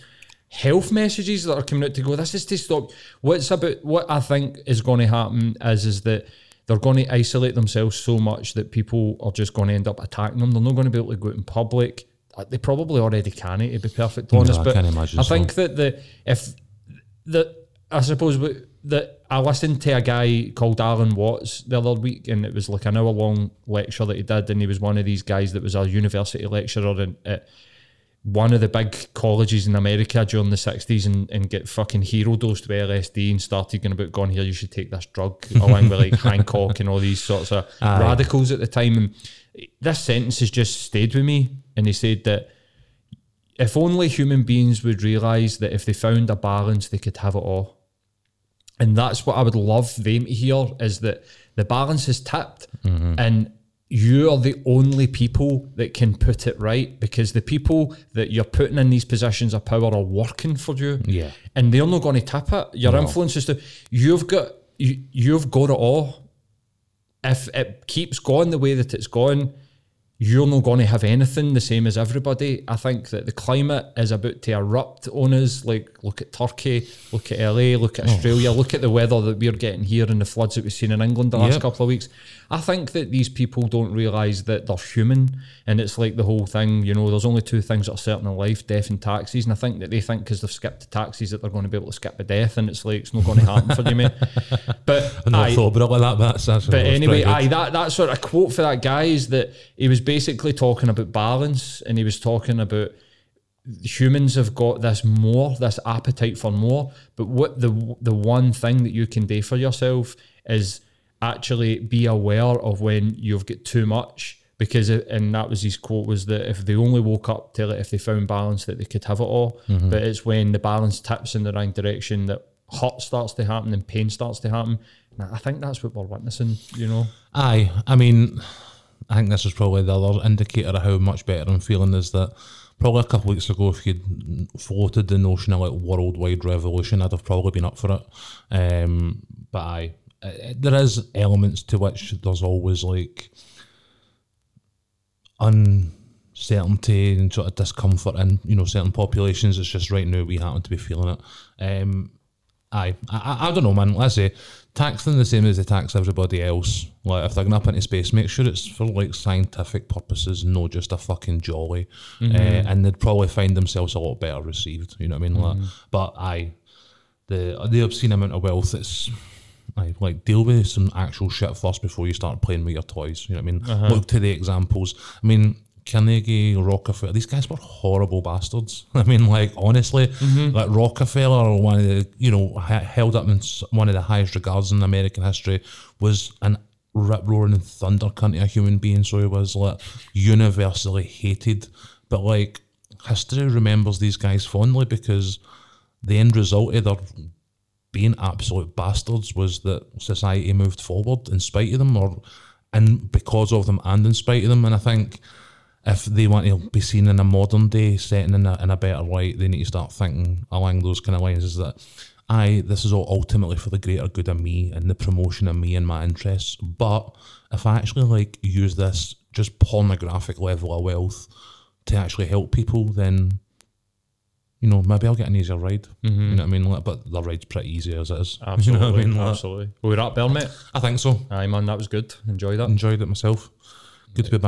health messages that are coming out to go. This is to stop. What's about what I think is going to happen is is that they're going to isolate themselves so much that people are just going to end up attacking them. They're not going to be able to go out in public. Uh, They probably already can, it, to be perfectly honest. I but I so. think that the if that I suppose that I listened to a guy called Alan Watts the other week, and it was like an hour long lecture that he did, and he was one of these guys that was a university lecturer in, at one of the big colleges in America during the 60s and, and get fucking hero dosed with LSD and started going about going here, you should take this drug, along with like Hancock and all these sorts of Aye. radicals at the time. And this sentence has just stayed with me. And he said that if only human beings would realise that if they found a balance, they could have it all. And that's what I would love them to hear is that the balance is tipped mm-hmm. and you are the only people that can put it right because the people that you're putting in these positions of power are working for you. Yeah. And they're not going to tap it. Your influence is to you've got you, you've got it all. If it keeps going the way that it's going, you're not going to have anything the same as everybody. I think that the climate is about to erupt on us. Like, look at Turkey, look at LA, look Oh. at Australia, look at the weather that we're getting here and the floods that we've seen in England the last Yep. couple of weeks. I think that these people don't realise that they're human. And it's like the whole thing, you know, there's only two things that are certain in life death and taxes. And I think that they think because they've skipped the taxes that they're going to be able to skip the death. And it's like, it's not going to happen for you, mate. But not aye, thought about it like that, but but anyway, aye, that, that sort of quote for that guy is that he was basically talking about balance and he was talking about humans have got this more, this appetite for more. But what the the one thing that you can do for yourself is actually be aware of when you've got too much. Because it, and that was his quote was that if they only woke up till it, if they found balance that they could have it all. Mm-hmm. But it's when the balance tips in the right direction that hurt starts to happen and pain starts to happen. And I think that's what we're witnessing. You know. Aye, I mean, I think this is probably the other indicator of how much better I'm feeling is that probably a couple of weeks ago, if you'd floated the notion of like worldwide revolution, I'd have probably been up for it. Um, but uh, there is elements to which there's always like uncertainty and sort of discomfort in you know certain populations. It's just right now we happen to be feeling it. Um, Aye, I, I, I don't know, man. Let's say tax them the same as they tax everybody else. Like if they're going up into space, make sure it's for like scientific purposes, not just a fucking jolly. Uh, and they'd probably find themselves a lot better received. You know what I mean? Like, mm-hmm. but aye, the the obscene amount of wealth. It's aye, like deal with some actual shit first before you start playing with your toys. You know what I mean? Uh-huh. Look to the examples. I mean. Carnegie, Rockefeller, these guys were horrible bastards. I mean, like honestly, mm-hmm. like Rockefeller, one of the you know held up in one of the highest regards in American history, was an rip roaring thunder cunt of a human being. So he was like universally hated, but like history remembers these guys fondly because the end result of their being absolute bastards was that society moved forward in spite of them or and because of them and in spite of them and I think if they want to be seen in a modern day setting in a, in a better light they need to start thinking along those kind of lines is that I this is all ultimately for the greater good of me and the promotion of me and my interests but if I actually like use this just pornographic level of wealth to actually help people then you know, maybe I'll get an easier ride. Mm-hmm. You know what I mean? Like, But the ride's pretty easy as it is. Absolutely, You know what I mean? Like, absolutely. We're at Bell, mate. I think so. Aye, man, that was good. Enjoyed that. Enjoyed it myself. Good to be back.